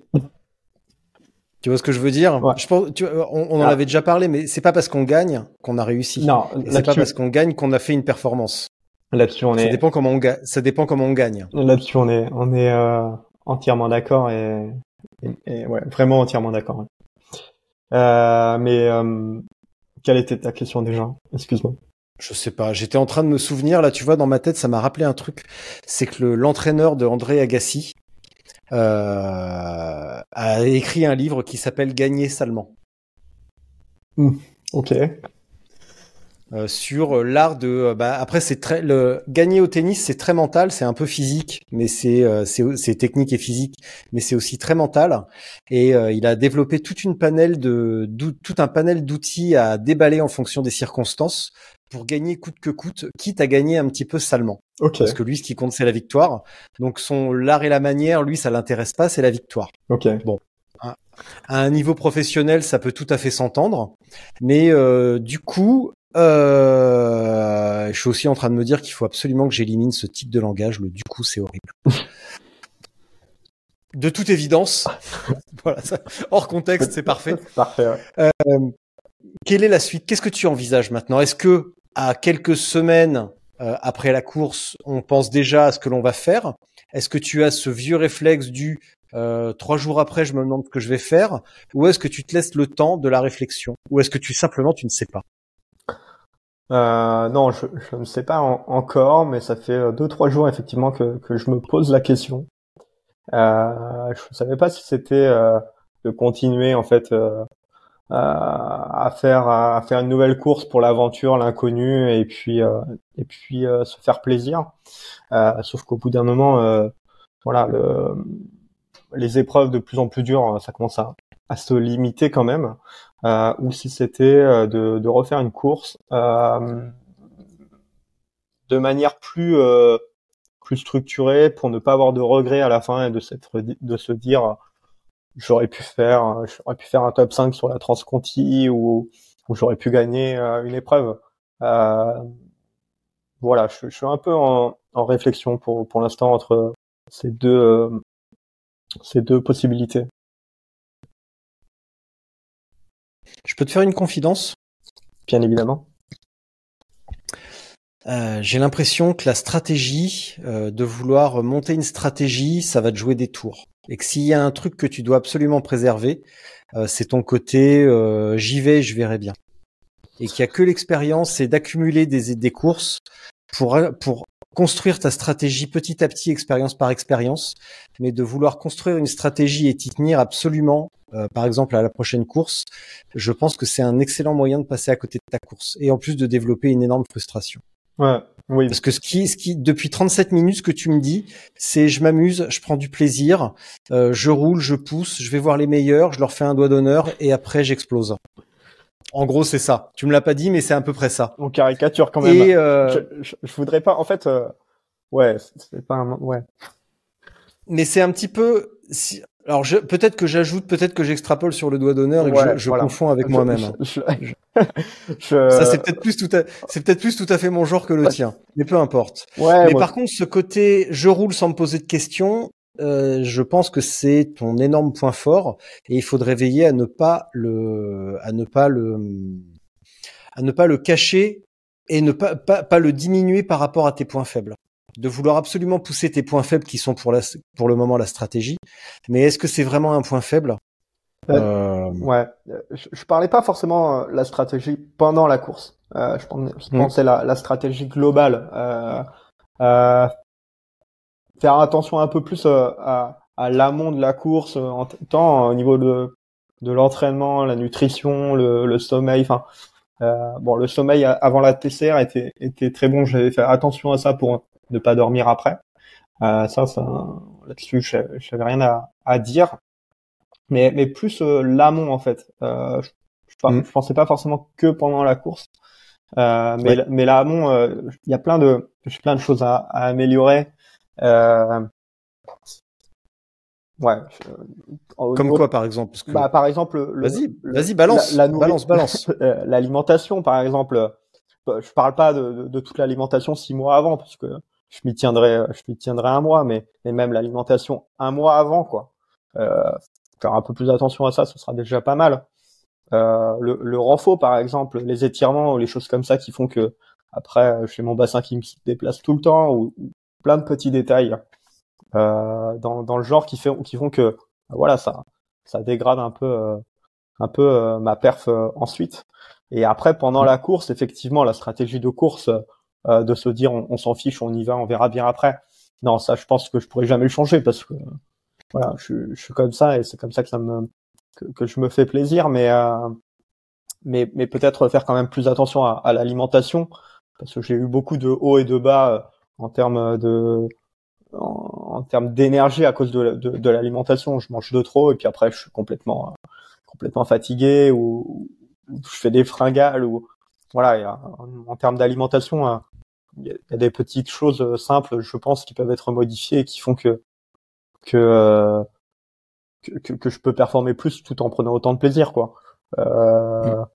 Tu vois ce que je veux dire? Je pense, tu, on, on en ah. avait déjà parlé, mais c'est pas parce qu'on gagne qu'on a réussi. Non, c'est pas parce qu'on gagne qu'on a fait une performance. Là-dessus, on ça est. Dépend comment on ga... Ça dépend comment on gagne. Là-dessus, on est, on est euh, entièrement d'accord et, et, et, ouais, vraiment entièrement d'accord. Euh, mais euh, quelle était ta question déjà? Excuse-moi. Je sais pas. J'étais en train de me souvenir là, tu vois, dans ma tête, ça m'a rappelé un truc. C'est que l'entraîneur de André Agassi euh, a écrit un livre qui s'appelle Gagner salement. Hmm. Ok. Euh, sur l'art de. Euh, bah, après, c'est très le gagner au tennis, c'est très mental, c'est un peu physique, mais c'est euh, c'est technique et physique, mais c'est aussi très mental. Et il a développé toute une panel de tout un panel d'outils à déballer en fonction des circonstances pour gagner coûte que coûte, quitte à gagner un petit peu salement. Okay. Parce que lui, ce qui compte, c'est la victoire. Donc son l'art et la manière, lui, ça l'intéresse pas, c'est la victoire. Ok. Bon, à un niveau professionnel, ça peut tout à fait s'entendre, mais euh, du coup, euh, je suis aussi en train de me dire qu'il faut absolument que j'élimine ce type de langage. Le du coup, c'est horrible. *laughs* de toute évidence, *laughs* voilà, ça, hors contexte, c'est parfait. *laughs* parfait. Ouais. Euh, quelle est la suite? Qu'est-ce que tu envisages maintenant? Est-ce que à quelques semaines euh, après la course, on pense déjà à ce que l'on va faire? Est-ce que tu as ce vieux réflexe du euh, trois jours après, je me demande ce que je vais faire, ou est-ce que tu te laisses le temps de la réflexion, ou est-ce que tu simplement tu ne sais pas? Euh, non, je, ne sais pas encore, mais ça fait euh, deux trois jours effectivement que, je me pose la question. Euh, je ne savais pas si c'était de continuer en fait à faire à faire une nouvelle course pour l'aventure, l'inconnu, et puis et puis se faire plaisir. sauf qu'au bout d'un moment, voilà, le, les épreuves de plus en plus dures, ça commence à, se limiter quand même ou si c'était euh, de, de, refaire une course euh, de manière plus euh, plus structurée pour ne pas avoir de regrets à la fin et de, s'être, de se dire j'aurais pu faire j'aurais pu faire un top 5 sur la transconti ou, ou j'aurais pu gagner une épreuve. voilà, je, je, suis un peu en, en réflexion pour pour l'instant entre ces deux ces deux possibilités. Je peux te faire une confidence? Bien évidemment. Euh, j'ai l'impression que la stratégie, euh, de vouloir monter une stratégie, ça va te jouer des tours. Et que s'il y a un truc que tu dois absolument préserver, euh, c'est ton côté euh, j'y vais, je verrai bien. Et qu'il y a que l'expérience, c'est d'accumuler des, des courses pour, pour construire ta stratégie petit à petit, expérience par expérience, mais de vouloir construire une stratégie et t'y tenir absolument euh, par exemple à la prochaine course, je pense que c'est un excellent moyen de passer à côté de ta course et en plus de développer une énorme frustration. Ouais, oui. Parce que ce qui, ce qui, depuis 37 minutes, ce que tu me dis, c'est je m'amuse, je prends du plaisir, euh, je roule, je pousse, je vais voir les meilleurs, je leur fais un doigt d'honneur et après j'explose. En gros, c'est ça. Tu me l'as pas dit, mais c'est à peu près ça. On caricature quand même. Et euh... je, je, je, voudrais pas. En fait, euh... ouais, c'est pas un. Ouais. Mais c'est un petit peu. Si... Alors peut-être que j'ajoute, peut-être que j'extrapole sur le doigt d'honneur et que je, je voilà. confonds avec moi-même. Ça c'est peut-être plus tout à, c'est peut-être plus tout à fait mon genre que le tien, mais peu importe. Ouais, mais moi... par contre, ce côté je roule sans me poser de questions, euh, je pense que c'est ton énorme point fort et il faudrait veiller à ne pas le, à ne pas le, à ne pas le cacher et ne pas, pas, pas le diminuer par rapport à tes points faibles de vouloir absolument pousser tes points faibles qui sont pour, la, pour le moment la stratégie. Mais est-ce que c'est vraiment un point faible? Euh... Ouais, je, je, parlais pas forcément euh, la stratégie pendant la course. Euh, je, pensais, je pensais la, la, stratégie globale. Euh, euh, faire attention un peu plus euh, à, à l'amont de la course, en tant au niveau de, de l'entraînement, la nutrition, le, le sommeil. Enfin, bon, le sommeil avant la TCR était, était très bon. J'avais fait attention à ça pour ne pas dormir après. Euh, ça, ça là-dessus, je n'avais rien à, à, dire. Mais, mais plus euh, l'amont en fait. Euh, je, je, mm. je, pensais pas forcément que pendant la course, euh, mais ouais. mais l'amont, euh, il y a plein de j'ai plein de choses à, à améliorer. Euh, ouais. Comme quoi, par exemple que... bah, Par exemple, vas-y, vas-y, balance, la, la balance, balance. *laughs* L'alimentation, par exemple. Je parle pas de, de, de toute l'alimentation six mois avant, parce que je m'y tiendrai, je m'y tiendrai un mois, mais, mais même l'alimentation un mois avant, quoi. Euh, faire un peu plus attention à ça, ce sera déjà pas mal. Euh, le, le renfort, par exemple, les étirements ou les choses comme ça qui font que après, j'ai mon bassin qui me déplace tout le temps ou, ou plein de petits détails euh, dans, dans le genre qui, fait, qui font que voilà, ça, ça dégrade un peu, euh, un peu euh, ma perf euh, ensuite. Et après, pendant la course, effectivement, la stratégie de course, euh, de se dire on, s'en fiche, on y va, on verra bien après. Non, ça, je pense que je pourrais jamais le changer parce que voilà, je, je suis comme ça et c'est comme ça que ça me que, que, je me fais plaisir, mais euh, mais mais peut-être faire quand même plus attention à, à l'alimentation parce que j'ai eu beaucoup de hauts et de bas euh, en termes de en, termes d'énergie à cause de, de, de l'alimentation. Je mange de trop et puis après je suis complètement complètement fatigué ou, je fais des fringales ou voilà. en termes d'alimentation, euh, il y, a des petites choses euh, simples, je pense, qui peuvent être modifiées et qui font que que que, que, je peux performer plus tout en prenant autant de plaisir, quoi. Euh, mm.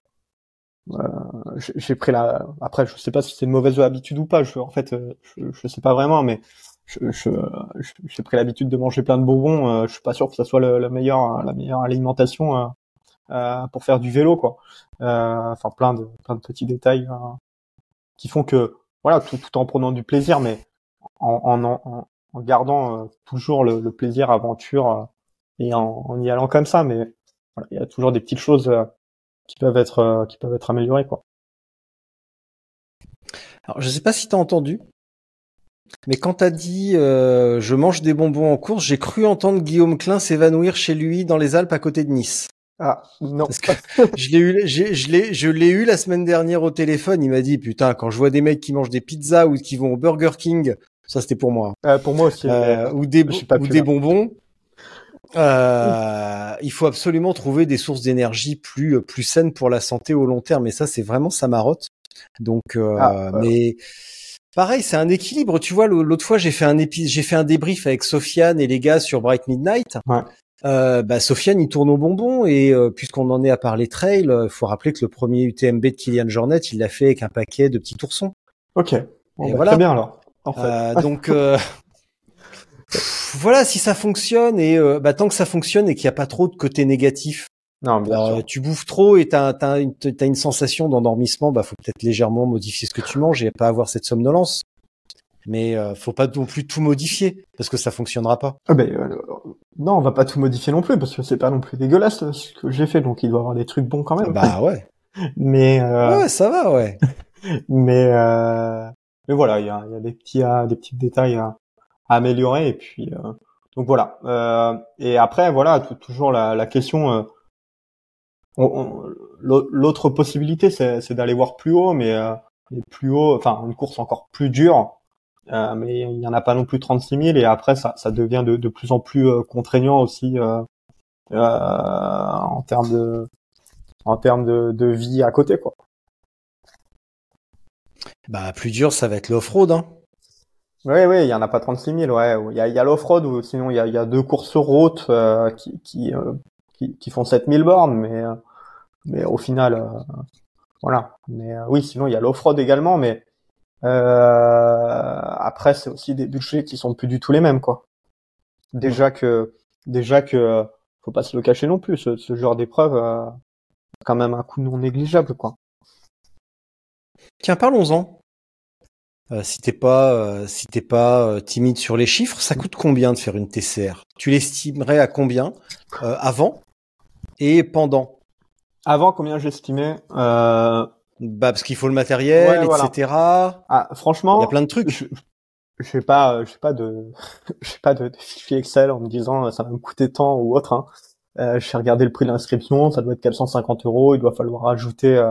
Euh, j'ai pris la. Après, je sais pas si c'est une mauvaise habitude ou pas. Je, en fait, euh, je, je sais pas vraiment, mais j'ai je, j'ai pris l'habitude de manger plein de bonbons. Euh, je suis pas sûr que ça soit le, meilleur, la meilleure alimentation euh, pour faire du vélo, quoi. enfin, plein de plein de petits détails qui font que voilà, tout, tout en prenant du plaisir, mais en, en, en, gardant toujours le, le, plaisir aventure et en, en, y allant comme ça. Mais il y a toujours des petites choses qui peuvent être euh, qui peuvent être améliorés quoi. Alors je sais pas si tu as entendu, mais quand tu as dit euh, je mange des bonbons en course, j'ai cru entendre Guillaume Klein s'évanouir chez lui dans les Alpes à côté de Nice. Ah non. Parce que *laughs* je l'ai eu, je l'ai, je l'ai eu la semaine dernière au téléphone. Il m'a dit putain quand je vois des mecs qui mangent des pizzas ou qui vont au Burger King, ça c'était pour moi. Euh, pour moi aussi. Euh, ou des, ou des bonbons. Euh, il faut absolument trouver des sources d'énergie plus plus saines pour la santé au long terme. Et ça, c'est vraiment sa marotte. Donc, euh, ah, mais pareil, c'est un équilibre. Tu vois, l'autre fois, j'ai fait un épi j'ai fait un débrief avec Sofiane et les gars sur Bright Midnight. Ouais. Euh, bah, Sofiane, il tourne au bonbon et euh, puisqu'on en est à parler trail, il faut rappeler que le premier UTMB de Kylian Jornet, il l'a fait avec un paquet de petits oursons. Ok. Bon, bah, voilà. Très bien alors. En fait. *laughs* donc voilà, si ça fonctionne et euh, bah, tant que ça fonctionne et qu'il n'y a pas trop de côté négatif. Non, bien tu bouffes trop et t'as as, une, as une sensation d'endormissement, bah faut peut-être légèrement modifier ce que tu manges et pas avoir cette somnolence. Mais euh, faut pas non plus tout modifier parce que ça fonctionnera pas. Ah ben, euh, non, on va pas tout modifier non plus parce que c'est pas non plus dégueulasse ce que j'ai fait, donc il doit y avoir des trucs bons quand même. Bah ouais. *laughs* mais ouais, ça va, ouais. *laughs* mais mais voilà, il y a, y a, des petits des petits détails à, améliorer. Et puis, euh, donc voilà. Euh, et après, voilà, toujours la, la question. Euh, l'autre possibilité, c'est d'aller voir plus haut, mais plus haut, enfin une course encore plus dure. Euh, mais il n'y en a pas non plus 36 000 et après ça, ça devient de, de plus en plus contraignant aussi euh, en termes de en termes de, de, vie à côté quoi. Bah plus dur ça va être l'off-road hein. Oui, oui, il y en a pas 36 000, ouais. Il y a, il y a l'off-road ou sinon il y a, il y a deux courses route euh, qui, qui, euh, qui, qui, font 7000 bornes, mais, euh, mais au final, voilà. Mais oui, sinon il y a l'off-road également, mais après c'est aussi des budgets qui sont plus du tout les mêmes, quoi. Déjà que, déjà que, faut pas se le cacher non plus, ce, ce genre d'épreuve, a quand même un coût non négligeable, quoi. Tiens, parlons-en. Euh, si t'es pas, euh, si t'es pas euh, timide sur les chiffres, ça coûte combien de faire une TCR Tu l'estimerais à combien avant et pendant? Avant, combien j'estimais? Bah parce qu'il faut le matériel, etc. Ah, franchement, il y a plein de trucs. Je, je sais pas, je sais pas de, *laughs* je sais pas de, fichier Excel en me disant ça va me coûter tant ou autre. Hein. Euh, je regardé le prix de l'inscription, ça doit être 450 euros. Il doit falloir ajouter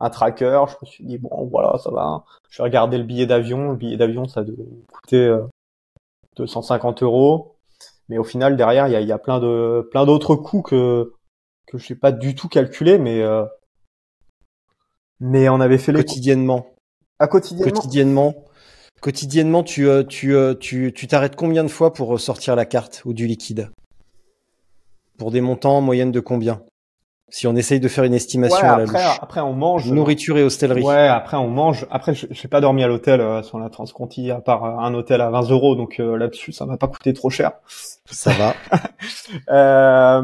un tracker. Je me suis dit bon voilà ça va. Je vais regarder le billet d'avion. Le billet d'avion ça devait coûter 250 euh, euros. Mais au final derrière il y a, y a, plein de plein d'autres coûts que que je n'ai pas du tout calculé, mais euh, mais on avait fait les quotidiennement. À quotidiennement? Quotidiennement. Quotidiennement, tu euh, tu tu tu t'arrêtes combien de fois pour sortir la carte ou du liquide? Pour des montants en moyenne de combien? Si on essaye de faire une estimation à la après, après on mange nourriture et hostellerie. Ouais, après on mange. Après, je n'ai pas dormi à l'hôtel euh, sur la Transconti à part euh, un hôtel à 20 euros, donc euh, là-dessus ça m'a pas coûté trop cher. Ça va. *laughs*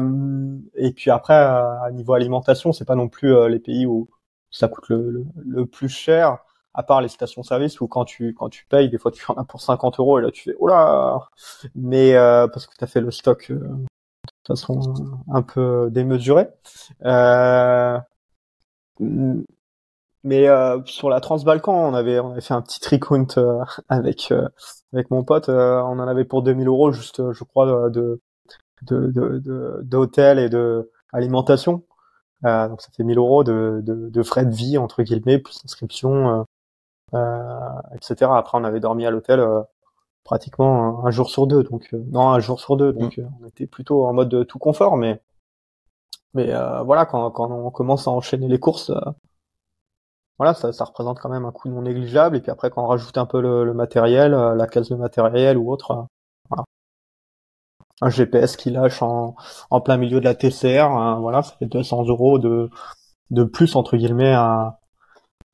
et puis après, à niveau alimentation, c'est pas non plus les pays où ça coûte le, le, plus cher, à part les stations-service où quand tu quand tu payes, des fois tu en as pour 50 euros et là tu fais oh là. Mais parce que tu as fait le stock façon un peu démesurée. Euh, Mais euh, sur la Transbalkan, on avait on avait fait un petit tricount euh, avec euh, avec mon pote. on en avait pour 2000 euros, juste, je crois, de de de et de alimentation. Donc ça fait 1000 euros de, de, de frais de vie entre guillemets plus inscription, etc. Après, on avait dormi à l'hôtel pratiquement un, jour sur deux. Donc non, un jour sur deux. Donc mmh. on était plutôt en mode tout confort, mais mais voilà, quand, quand on commence à enchaîner les courses, voilà, ça, ça, représente quand même un coût non négligeable. Et puis après, quand on rajoute un peu le, matériel, euh, la case de matériel ou autre, euh, voilà. Un GPS qui lâche en, en, plein milieu de la TCR, hein, voilà, ça fait 200 euros de, de plus entre guillemets à,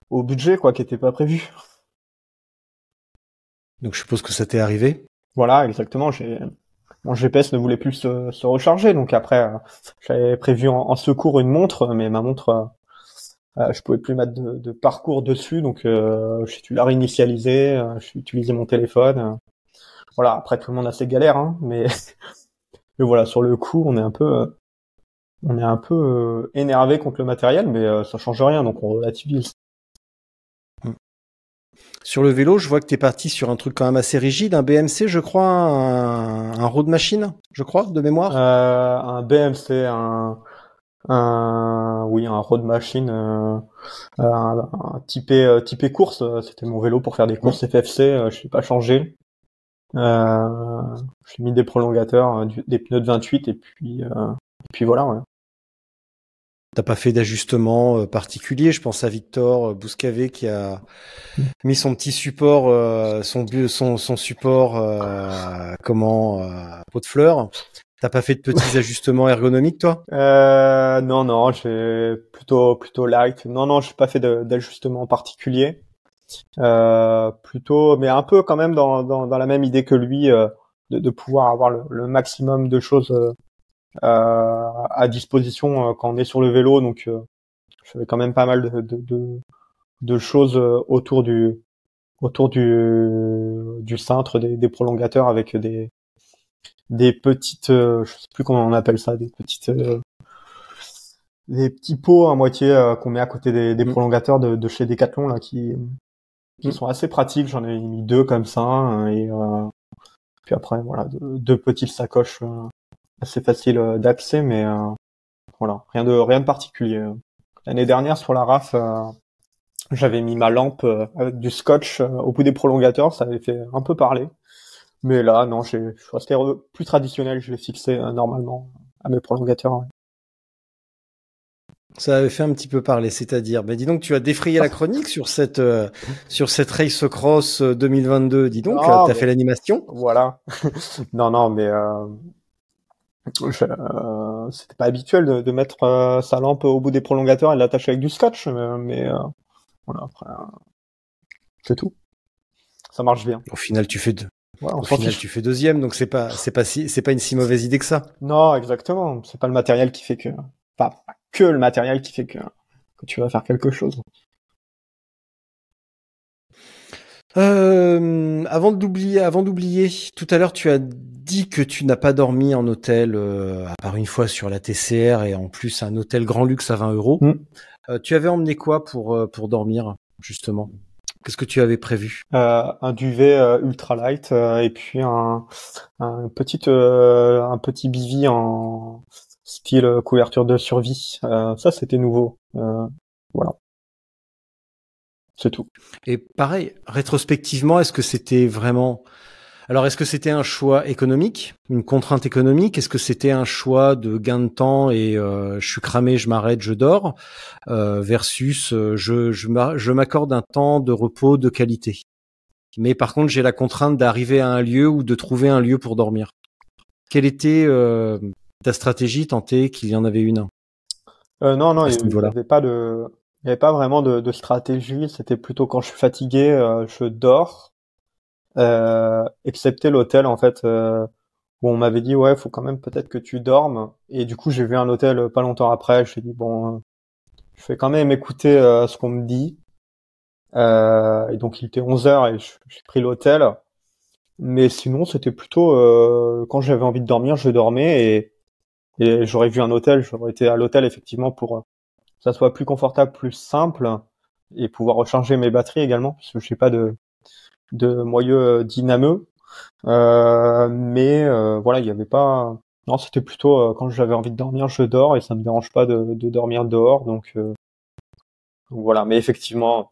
au budget quoi, qui était pas prévu. Donc je suppose que ça t'est arrivé. Voilà, exactement. J'ai mon GPS ne voulait plus se, se recharger, donc après euh, j'avais prévu en, en, secours une montre, mais ma montre euh, je pouvais plus mettre de, de parcours dessus, donc euh, je l'ai réinitialisé, euh, j'ai utilisé mon téléphone. Euh. voilà, après tout le monde a ses galères, hein, mais, *laughs* mais voilà, sur le coup, on est un peu, on est un peu énervé contre le matériel, mais ça change rien, donc on relativise. Hmm. Sur le vélo, je vois que tu es parti sur un truc quand même assez rigide, un BMC, je crois, un, un road machine, je crois, de mémoire. Euh, un BMC, un, un oui un road machine euh, un, un typé euh, typé course euh, c'était mon vélo pour faire des courses FFC je suis pas changé euh, j'ai mis des prolongateurs des pneus de 28 et puis et puis voilà ouais. T'as pas fait d'ajustement particulier? Je pense à Victor Bouscavé qui a mm. mis son petit support, son, son, son support, comment, pot de fleurs. T'as pas fait de petits *laughs* ajustements ergonomiques, toi? Euh, Non, non, j'ai plutôt plutôt light. Non, non, j'ai pas fait d'ajustement particulier. Euh, plutôt, mais un peu quand même dans, dans, dans la même idée que lui, euh, de, de, pouvoir avoir le, le, maximum de choses euh, à disposition euh, quand on est sur le vélo. Donc, j'avais quand même pas mal de, de, de, de choses autour du autour du du cintre des, des prolongateurs avec des des petites, euh, je sais plus comment on appelle ça, des petites, euh, des petits pots à moitié euh, qu'on met à côté des, des mm. prolongateurs de, de, chez Decathlon là, qui, qui mm. sont assez pratiques. J'en ai mis deux comme ça hein, et puis après voilà deux, petites sacoches assez faciles d'accès, mais voilà rien de rien de particulier. L'année dernière sur la RAF, j'avais mis ma lampe avec du scotch au bout des prolongateurs, ça avait fait un peu parler. Mais là, non, je suis resté plus traditionnel, je l'ai fixé euh, normalement à mes prolongateurs. Ça avait fait un petit peu parler, c'est-à-dire, mais dis donc, tu as défrayé la chronique sur cette euh, sur cette Race Cross 2022. Euh, dis donc, tu as fait l'animation. Voilà. *laughs* non, non, mais euh, euh, c'était pas habituel de, de mettre sa lampe au bout des prolongateurs et de l'attacher avec du scotch, mais, mais voilà, après, c'est tout. Ça marche bien. Au final, tu fais deux. Au final, tu fais deuxième, donc c'est pas, c'est pas si, c'est pas une si mauvaise idée que ça. Non, exactement. C'est pas le matériel qui fait que, pas que le matériel qui fait que, que tu vas faire quelque chose. Euh, avant d'oublier, avant d'oublier, tout à l'heure tu as dit que tu n'as pas dormi en hôtel, euh, à part une fois sur la TCR et en plus un hôtel grand luxe à 20 euros. Mm. Euh, tu avais emmené quoi pour pour dormir justement? Qu'est-ce que tu avais prévu? Euh, Un duvet ultra light euh, et puis un, un petit euh, un petit bivy en style couverture de survie. ça c'était nouveau. voilà. C'est tout. Et pareil, rétrospectivement, est-ce que c'était vraiment alors, est-ce que c'était un choix économique, une contrainte économique? Est-ce que c'était un choix de gain de temps et euh, je suis cramé, je m'arrête, je dors, euh, versus euh, je, je m'accorde un temps de repos de qualité? Mais par contre, j'ai la contrainte d'arriver à un lieu ou de trouver un lieu pour dormir. Quelle était ta stratégie tenter qu'il y en avait une. Non, non, il n'y avait pas de, il n'y avait pas vraiment de, de stratégie. C'était plutôt quand je suis fatigué, je dors. Euh, excepté l'hôtel en fait euh, où on m'avait dit ouais faut quand même peut-être que tu dormes. Et du coup j'ai vu un hôtel pas longtemps après. Je dit bon euh, je vais quand même écouter euh, ce qu'on me dit. Euh, et donc il était 11 heures et j'ai pris l'hôtel. Mais sinon c'était plutôt quand j'avais envie de dormir je dormais et, et j'aurais vu un hôtel j'aurais été à l'hôtel effectivement pour ça soit plus confortable, plus simple et pouvoir recharger mes batteries également parce que je n'ai pas de de moyeu dynameux. Euh, mais euh, voilà, il n'y avait pas. Non, c'était plutôt euh, quand j'avais envie de dormir, je dors et ça me dérange pas de, de dormir dehors. Donc, donc voilà. Mais effectivement,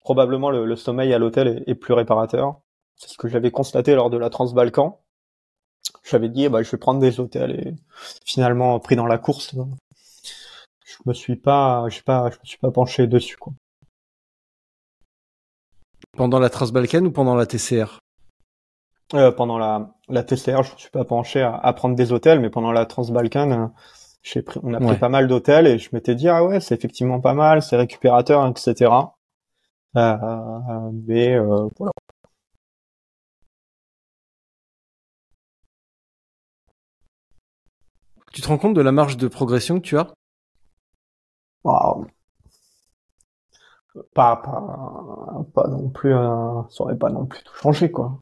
probablement le, le sommeil à l'hôtel est, est, plus réparateur. C'est ce que j'avais constaté lors de la Transbalkan. J'avais dit, bah, je vais prendre des hôtels et finalement pris dans la course. Je me suis pas, je sais pas, je me suis pas penché dessus quoi. Pendant la Transbalkan ou pendant la TCR euh, Pendant la, la TCR, je ne suis pas penché à, à, prendre des hôtels, mais pendant la Transbalkan, euh, pris, on a pris ouais. pas mal d'hôtels et je m'étais dit ah ouais c'est effectivement pas mal, c'est récupérateur, etc. Euh, mais euh, voilà. Tu te rends compte de la marge de progression que tu as? Wow pas, pas, pas non plus, euh, ça aurait pas non plus tout changé, quoi.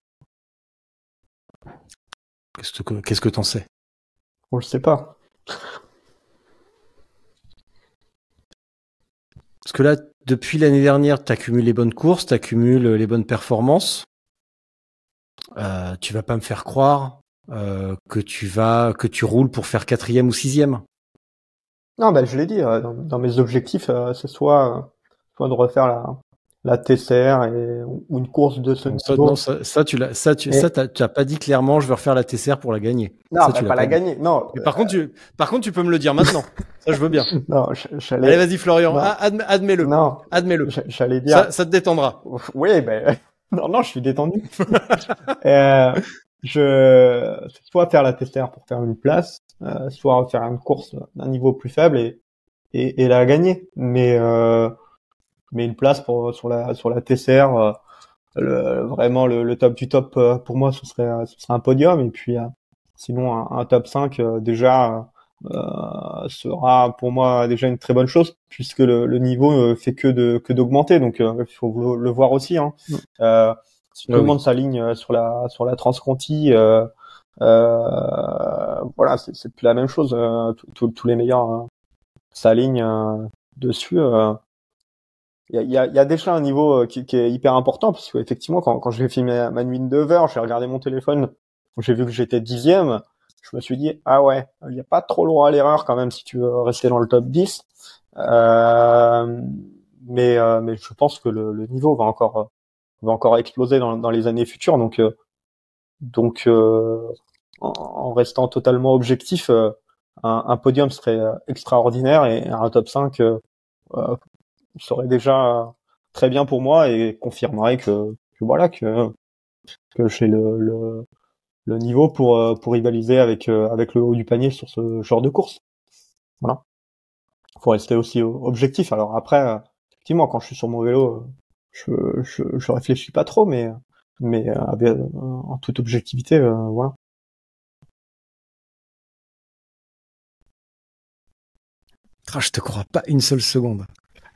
Qu'est-ce que, qu'est-ce que t'en sais? On le sait pas. Parce que là, depuis l'année dernière, tu accumules les bonnes courses, tu accumules les bonnes performances. Euh, tu vas pas me faire croire euh, que tu vas que tu roules pour faire quatrième ou sixième. Non, ben je l'ai dit. Dans, dans, mes objectifs, c'est soit soit de refaire la, la TCR et, ou une course de ce ça, non, ça, ça, tu l'as, ça, tu, et... ça, as pas dit clairement, je veux refaire la TCR pour la gagner. Non, ça, bah, tu pas, pas la gagner. Non. Mais par contre, tu, par contre, tu peux me le dire maintenant. ça, je veux bien. *laughs* Non, Allez, vas-y, Florian. Admets, admets-le. Non. Admets-le. J'allais dire. Ça, ça, te détendra. Oui, ben, *laughs* non, non, je suis détendu. *laughs* euh, je, soit faire la TCR pour faire une place, euh, soit faire une course d'un niveau plus faible et, et, et la gagner. Mais, euh, mais une place pour sur la sur la TCR euh, le, vraiment le, le, top du top euh, pour moi ce serait ce serait un podium et puis euh, sinon un, un, top 5 déjà sera pour moi déjà une très bonne chose puisque le, le niveau fait que de que d'augmenter donc il faut le, le, voir aussi hein. euh, si tout le monde s'aligne sur la sur la transconti euh, euh, voilà c'est plus la même chose tous les meilleurs s'alignent dessus il y a, y a, déjà un niveau euh, qui, qui, est hyper important parce qu'effectivement quand, quand j'ai fait ma, ma, nuit de 9 heures, j'ai regardé mon téléphone, j'ai vu que j'étais dixième, je me suis dit ah ouais, il n'y a pas trop loin à l'erreur quand même si tu veux rester dans le top 10. Euh, mais euh, mais je pense que le, le, niveau va encore va encore exploser dans, dans les années futures donc euh, donc euh, en, en, restant totalement objectif, un, un, podium serait extraordinaire et un top 5 serait déjà très bien pour moi et confirmerait que, que voilà que que j'ai le, le, le niveau pour pour rivaliser avec avec le haut du panier sur ce genre de course. Voilà. Faut rester aussi objectif. Alors après, effectivement, quand je suis sur mon vélo, je je, je réfléchis pas trop, mais mais avec, en toute objectivité, voilà. Ah, je te crois pas une seule seconde.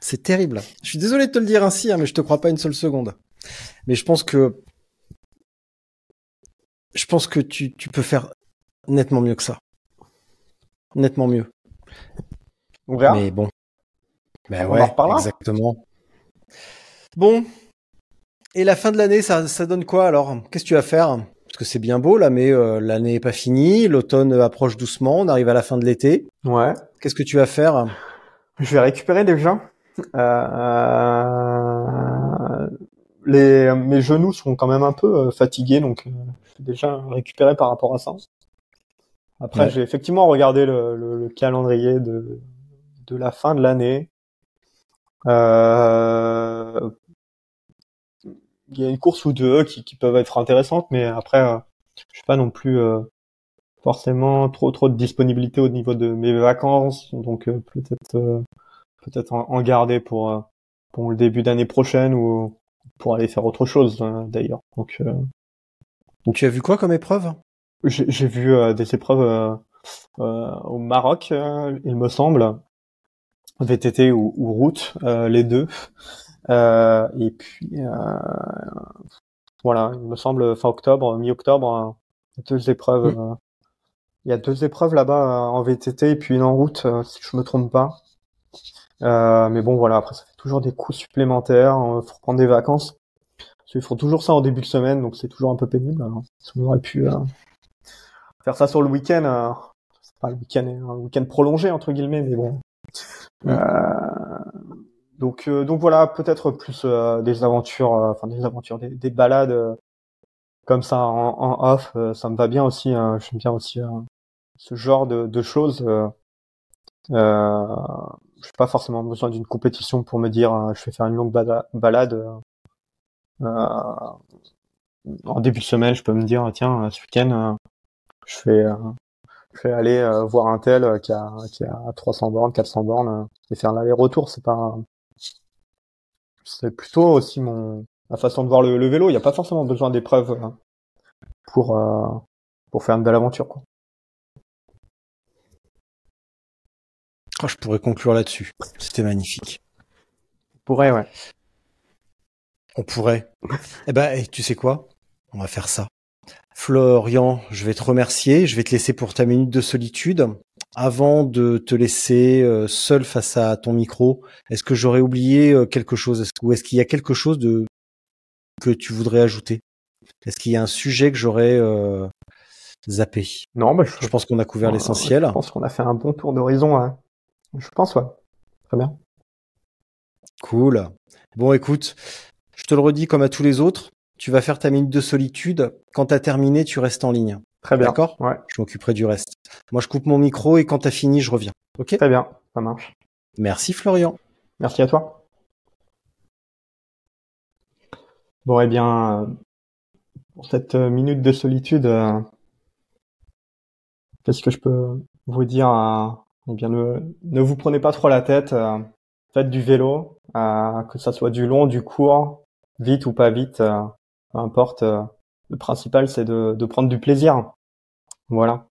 C'est terrible. Je suis désolé de te le dire ainsi, hein, mais je te crois pas une seule seconde. Mais je pense que je pense que tu, tu peux faire nettement mieux que ça. Nettement mieux. On verra. Mais bon. Ben On ouais, exactement. Bon. Et la fin de l'année, ça, ça donne quoi alors? Qu'est-ce que tu vas faire? Parce que c'est bien beau là, mais euh, l'année est pas finie. L'automne approche doucement. On arrive à la fin de l'été. Ouais. Qu'est-ce que tu vas faire? Je vais récupérer déjà. Euh, les, mes genoux sont quand même un peu fatigués, donc je suis déjà récupéré par rapport à ça. Après, ouais. j'ai effectivement regardé le, le, le, calendrier de, de la fin de l'année. Euh, il y a une course ou deux qui, qui peuvent être intéressantes, mais après, euh, je suis pas non plus euh, forcément trop trop de disponibilité au niveau de mes vacances, donc euh, peut-être peut-être en, en, garder pour euh, pour le début d'année prochaine ou pour aller faire autre chose d'ailleurs. Donc, euh, donc, tu as vu quoi comme épreuve? J'ai vu euh, des épreuves au Maroc, il me semble, VTT ou, ou route, les deux. Et puis voilà, il me semble fin octobre, mi-octobre, deux épreuves. Mmh. Il y a deux épreuves là-bas en VTT et puis une en route, si je me trompe pas. mais bon, voilà, après, ça fait toujours des coûts supplémentaires. Il faut prendre des vacances. Ils font toujours ça en début de semaine, donc c'est toujours un peu pénible. Alors, on aurait pu faire ça sur le week-end, pas le week-end, un week-end prolongé entre guillemets, mais bon. Donc, donc voilà, peut-être plus des aventures, enfin des aventures, des, des balades comme ça en, off, ça me va bien aussi. Hein, J'aime bien aussi ce genre de, choses. Euh, euh, je n'ai pas forcément besoin d'une compétition pour me dire euh, je vais faire une longue balade. Euh, en début de semaine, je peux me dire tiens ce week-end je vais je vais aller voir un tel qui a qui a 300 bornes, 400 bornes et faire l'aller-retour. C'est pas c'est plutôt aussi mon ma façon de voir le, le vélo. Il n'y a pas forcément besoin d'épreuves pour pour faire une belle aventure quoi. Oh, je pourrais conclure là-dessus. C'était magnifique. On pourrait, ouais. On pourrait. eh ben, tu sais quoi? On va faire ça. Florian, je vais te remercier. Je vais te laisser pour ta minute de solitude. Avant de te laisser euh, seul face à ton micro, est-ce que j'aurais oublié euh, quelque chose? Ou est-ce qu'il y a quelque chose de que tu voudrais ajouter? Est-ce qu'il y a un sujet que j'aurais euh, zappé? Non, bah, je... je pense qu'on a couvert l'essentiel. Je pense qu'on a fait un bon tour d'horizon. Hein. Je pense, ouais. Très bien. Cool. Bon, écoute, je te le redis comme à tous les autres, tu vas faire ta minute de solitude. Quand t'as terminé, tu restes en ligne. Très bien. D'accord Ouais. Je m'occuperai du reste. Moi, je coupe mon micro et quand t'as fini, je reviens. Ok Très bien, ça marche. Merci Florian. Merci à toi. Bon, eh bien, pour cette minute de solitude, euh, qu'est-ce que je peux vous dire à, eh bien, ne, ne vous prenez pas trop la tête. Euh, faites du vélo, euh, que ça soit du long, du court, vite ou pas vite, euh, peu importe. le principal, c'est de, de prendre du plaisir. Voilà.